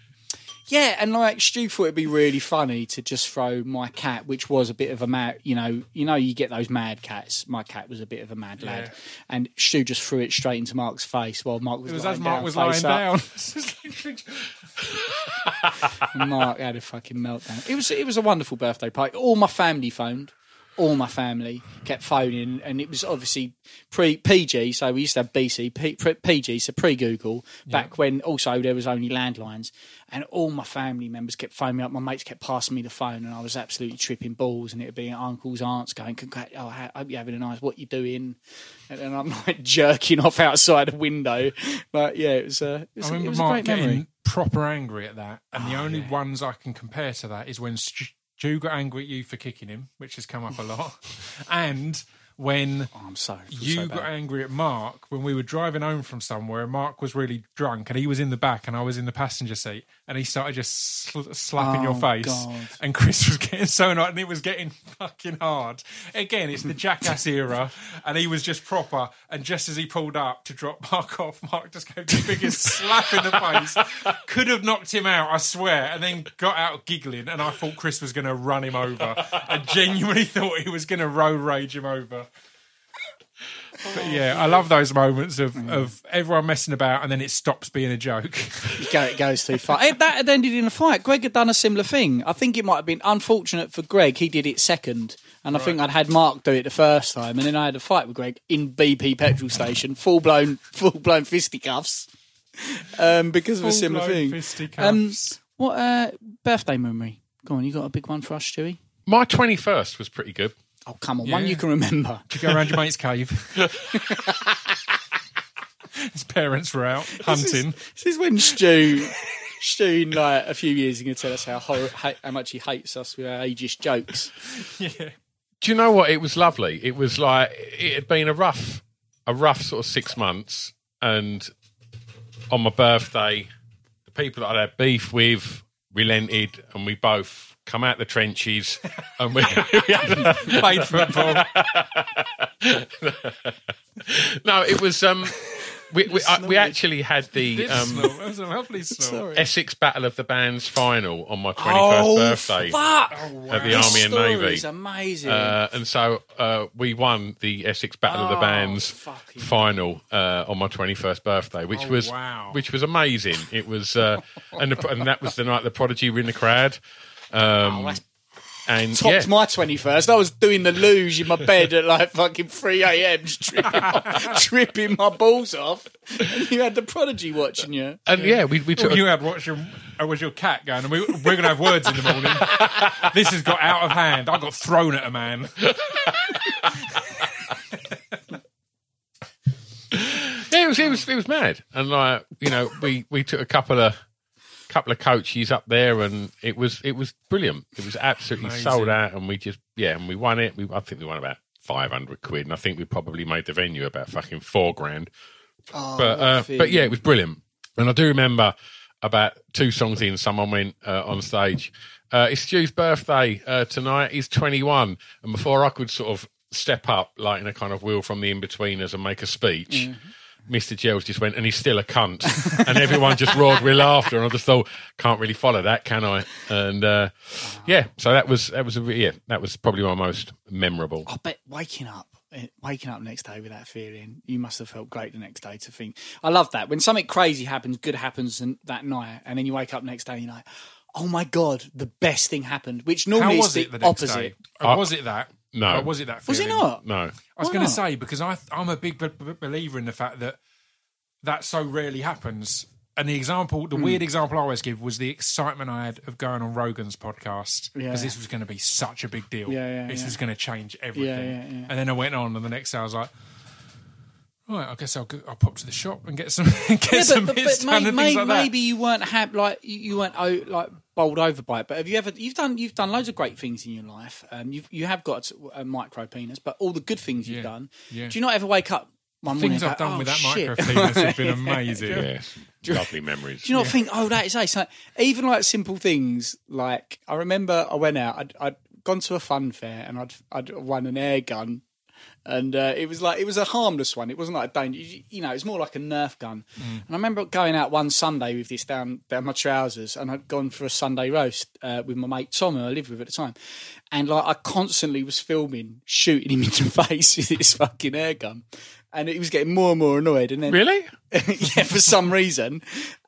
yeah, and like Stu thought it'd be really funny to just throw my cat, which was a bit of a mad, you know, you know, you get those mad cats. My cat was a bit of a mad lad, Yeah. and Stu just threw it straight into Mark's face while Mark was, It was lying as Mark down, was lying down. Mark had a fucking meltdown. It was it was a wonderful birthday party. All my family phoned. All my family kept phoning, and it was obviously pre PG. So we used to have BC P, pre, PG, so pre Google. Back when also there was only landlines, and all my family members kept phoning me up. My mates kept passing me the phone, and I was absolutely tripping balls. And it'd be uncles, aunts going, "Congrat! Oh, I hope you're having a nice. What you doing?" And then I'm like jerking off outside a window. But yeah, it was. Uh, it was, I it remember was a Mark great getting memory. proper angry at that, and Oh, the only ones I can compare to that is when Stu Stu got angry at you for kicking him, which has come up a lot, and when Oh, I'm so you so got angry at Mark when we were driving home from somewhere. and Mark was really drunk, and he was in the back, and I was in the passenger seat, and he started just sl- slapping your Oh, face. God. And Chris was getting so annoyed, and it was getting fucking hard. Again, it's the jackass era, and he was just proper. And just as he pulled up to drop Mark off, Mark just gave the biggest slap in the face. Could have knocked him out, I swear, and then got out giggling. And I thought Chris was going to run him over. I genuinely thought he was going to road rage him over. But yeah, I love those moments of, of everyone messing about and then it stops being a joke. It goes too far. It, that had ended in a fight. Greg had done a similar thing. I think it might have been unfortunate for Greg. He did it second, and I think I'd had Mark do it the first time, and then I had a fight with Greg in BP petrol station, full blown, full blown fisticuffs, um, because of a similar Full-blown thing. fisticuffs. Um, what uh, birthday memory? Go on, you got a big one for us, Stewie? My 21st was pretty good. Oh, come on, one you can remember. Did you go around your mate's cave? His parents were out hunting. This is when Stu, Stu, like a few years, is going to tell us how hor- how much he hates us with our ageist jokes. Yeah. Do you know what? It was lovely. It was like it had been a rough, a rough sort of six months, and on my birthday, the people that I had beef with relented, and we both come out the trenches, and we. Played football. no, it was. Um, we we, uh, we actually had the um, snort. Was a lovely snort. Sorry. Essex Battle of the Bands final on my twenty first birthday fuck! at the This Army and story Navy. is amazing. Uh, and so uh, we won the Essex Battle of the Oh, Bands final uh, on my 21st birthday, which Oh, was wow. which was amazing. It was, uh, and, the, and that was the night the Prodigy were in the crowd. Um, that's and Topped yeah, my 21st. I was doing the luge in my bed at like fucking 3 a.m. tripping, my, tripping my balls off. And you had the prodigy watching you. and yeah, we, we took. All you had watch your, uh, was your cat going, and we, we're going to have words in the morning. this has got out of hand. I got thrown at a man. yeah, it was, it was it was mad, and like you know, we we took a couple of couple of coaches up there, and it was it was brilliant. It was absolutely Amazing. sold out, and we just yeah, and we won it. We I think we won about five hundred quid, and I think we probably made the venue about fucking four grand. Oh, but uh, but yeah, it was brilliant. And I do remember about two songs in, someone went uh, on stage. Uh, it's Stu's birthday uh, tonight. He's 21, and before I could sort of step up, like in a kind of wheel from the Inbetweeners, and make a speech. Mr. Gels just went, and he's still a cunt, and everyone just roared with laughter. And I just thought, can't really follow that, can I? And uh, yeah, so that was that was a re- yeah, that was probably my most memorable. I bet waking up, eh, waking up next day with that feeling, you must have felt great the next day to think. I love that when something crazy happens, good happens and, that night, and then you wake up next day and you're like, oh my god, the best thing happened. Which How normally is the, it the next opposite. day? Or was it that? No. Or was it that? Was it not? No, I was Why going to not? say because I I'm a big b- b- believer in the fact that that so rarely happens. And the example, Hmm. the weird example I always give was the excitement I had of going on Rogan's podcast because Yeah. this was going to be such a big deal. Yeah, yeah, this yeah. was going to change everything. Yeah, yeah, yeah. And then I went on, and the next day I was like, right, I guess I'll go, I'll pop to the shop and get some get Yeah, some but, but, bits but may, and may, things like that. maybe you weren't happy, like you, you weren't oh, like bowled over by it. But have you ever? You've done you've done loads of great things in your life. Um, you you have got a micro penis, but all the good things you've Yeah, done. yeah. Do you not ever wake up one? Things and I've go, done oh, with that shit. micro penis have been amazing. yes, lovely memories. Do you not think, oh, that is ace? Like, even like simple things, like I remember I went out, I'd, I'd gone to a fun fair and I'd I'd won an air gun, and uh, it was like it was a harmless one. It wasn't like a danger, you, you know, it was more like a Nerf gun. And I remember going out one Sunday with this down down my trousers, and I'd gone for a Sunday roast uh, with my mate Tom, who I lived with at the time, and like I constantly was filming, shooting him in the face with this fucking air gun. And he was getting more and more annoyed, and then Really? yeah, for some reason.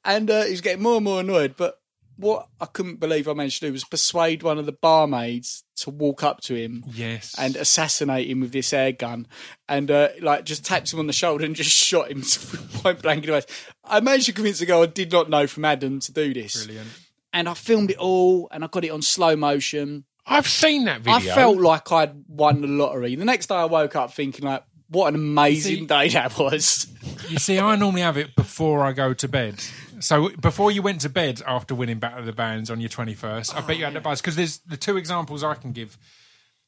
And uh, he was getting more and more annoyed. But what I couldn't believe I managed to do was persuade one of the barmaids to walk up to him Yes. and assassinate him with this air gun and uh, like just tapped him on the shoulder and just shot him point blank in the face. I managed to convince the girl I did not know from Adam to do this. brilliant. And I filmed it all and I got it on slow motion. I've seen that video. I felt like I'd won the lottery. The next day I woke up thinking like, what an amazing See- day that was. You see, I normally have it before I go to bed. So before you went to bed after winning Battle of the Bands on your 21st, I bet you had a buzz. Because there's the two examples I can give,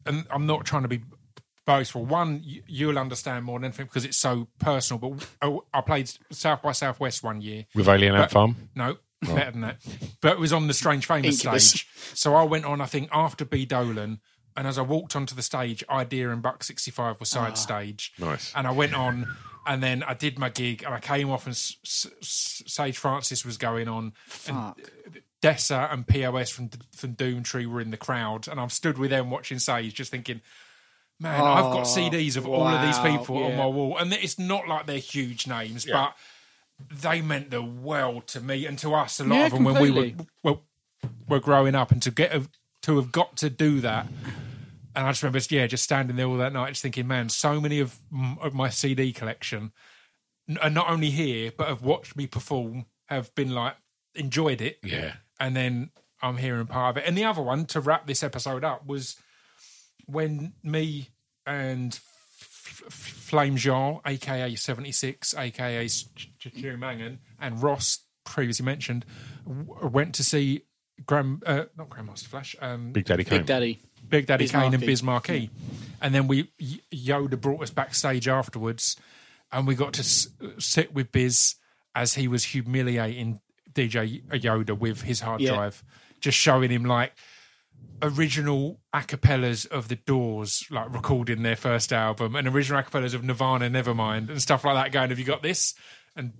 and I'm not trying to be boastful. One, y- you'll understand more than anything because it's so personal. But oh, I played South by Southwest one year. With Alien Ant Farm? No, oh. better than that. But it was on the Strange Famous Incubus. stage. So I went on, I think, after B. Dolan. And as I walked onto the stage, Idea and Buck 65 were side ah. stage. Nice. And I went on, and then I did my gig, and I came off, and S- S- S- Sage Francis was going on. Fuck. Dessa and POS from from Doomtree were in the crowd, and I'm stood with them watching Sage, just thinking, man, I've got Oh, CDs of all of these wow, people on my wall, and it's not like they're huge names, but they meant the world to me and to us. A lot Yeah, of them when we were completely. well, were growing up, and to get a, to have got to do that. And I just remember, yeah, just standing there all that night, just thinking, man, so many of, of my CD collection, are not only here, but have watched me perform, have been like enjoyed it, Yeah. and then I'm hearing part of it. And the other one to wrap this episode up was when me and F- F- Flame Jean, aka 76, aka Stu Mangan, and Ross, previously mentioned, w- went to see Grand, uh, not Grandmaster Flash, um, Big Daddy Kane. Big Daddy. Big Daddy Kane and Biz Markie. Biz Markie. And then we Yoda brought us backstage afterwards, and we got to s- sit with Biz as he was humiliating DJ Yoda with his hard Yeah. drive, just showing him like original acapellas of the Doors, like recording their first album, and original acapellas of Nirvana, Nevermind, and stuff like that. Going, have you got this? And,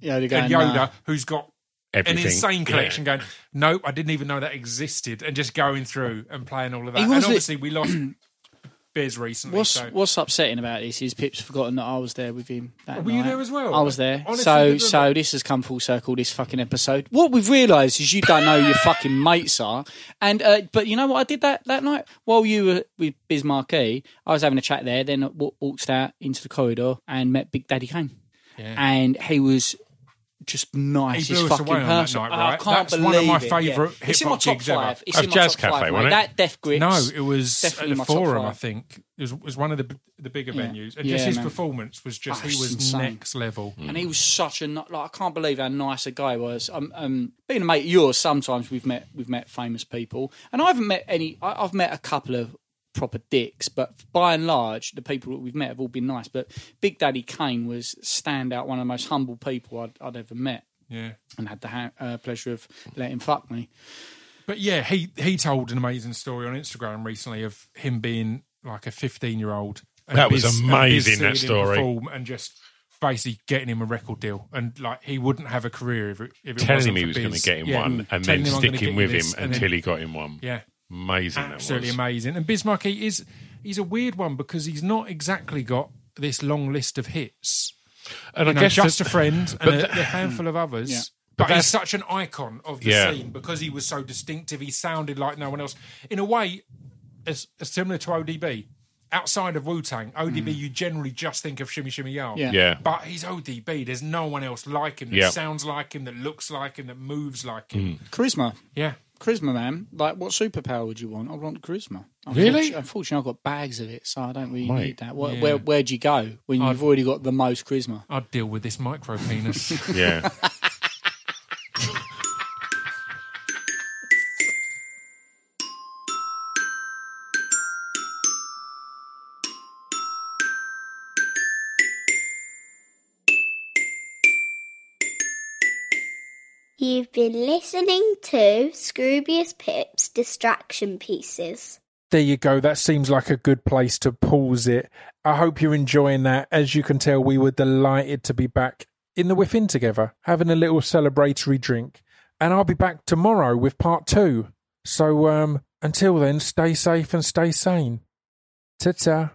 Yeah, they're and Yoda, nah. who's got Everything. an insane Yeah. collection going nope i didn't even know that existed and just going through and playing all of that and was the- obviously we lost biz recently What's so what's upsetting about this is Pip's forgotten that I was there with him. That Were you there as well? I was there. Honestly, so so this has come full circle. This fucking episode. What we've realised is you don't know who your fucking mates are. And uh, but you know what I did that that night while you were with Biz Markie. I was having a chat there. Then walked out into the corridor and met Big Daddy Kane. Yeah. And he was just nice He as blew us fucking away on that person. night, Oh, I can't That's one of my believe it, yeah. favourite my hip-hop top gigs ever. It's Of in my Jazz top Cafe, five, wasn't it? That Death Grips. no it was Definitely at the forum i think it was, was one of the the bigger Yeah. venues and Yeah, just his man. performance was just Oh, he was insane. next level and he was such a like I can't believe how nice a guy was. Um, um, being a mate of yours, sometimes we've met we've met famous people, and I haven't met any. I, I've met a couple of proper dicks, but by and large, the people that we've met have all been nice. But Big Daddy Kane was standout, one of the most humble people I'd, I'd ever met, yeah and had the ha- uh, pleasure of letting fuck me. But yeah, he he told an amazing story on Instagram recently of him being like a 15 year old. That was amazing, that story. and just basically getting him a record deal, and like he wouldn't have a career if it, if it Telling wasn't him he for was going to get him Yeah. one and Telling then him sticking get with him this, until then- he got him one. yeah, Amazing absolutely that was. amazing. And Biz Markie is he's a weird one because he's not exactly got this long list of hits. And You I know, guess just that- a friend and but a, th- a handful of others. Yeah. But, that's- he's such an icon of the Yeah. scene because he was so distinctive. He sounded like no one else. In a way, as, as similar to ODB. Outside of Wu Tang, ODB, mm. you generally just think of Shimmy Shimmy Ya. Yeah. Yeah. But he's ODB. There's no one else like him that Yeah. sounds like him, that looks like him, that moves like him. Mm. Charisma. Yeah. Charisma, man. Like, what superpower would you want? I want charisma. Really? Unfortunately, unfortunately, I've got bags of it, so I don't really Mate. need that. Where, Yeah. where, where'd you go when you've already got the most charisma? I'd deal with this micro penis. Yeah. You've been listening to Scroobius Pip's Distraction Pieces. There you go. That seems like a good place to pause it. I hope you're enjoying that. As you can tell, we were delighted to be back in the Whiffin together, having a little celebratory drink. And I'll be back tomorrow with part two. So um, until then, stay safe and stay sane. Ta ta.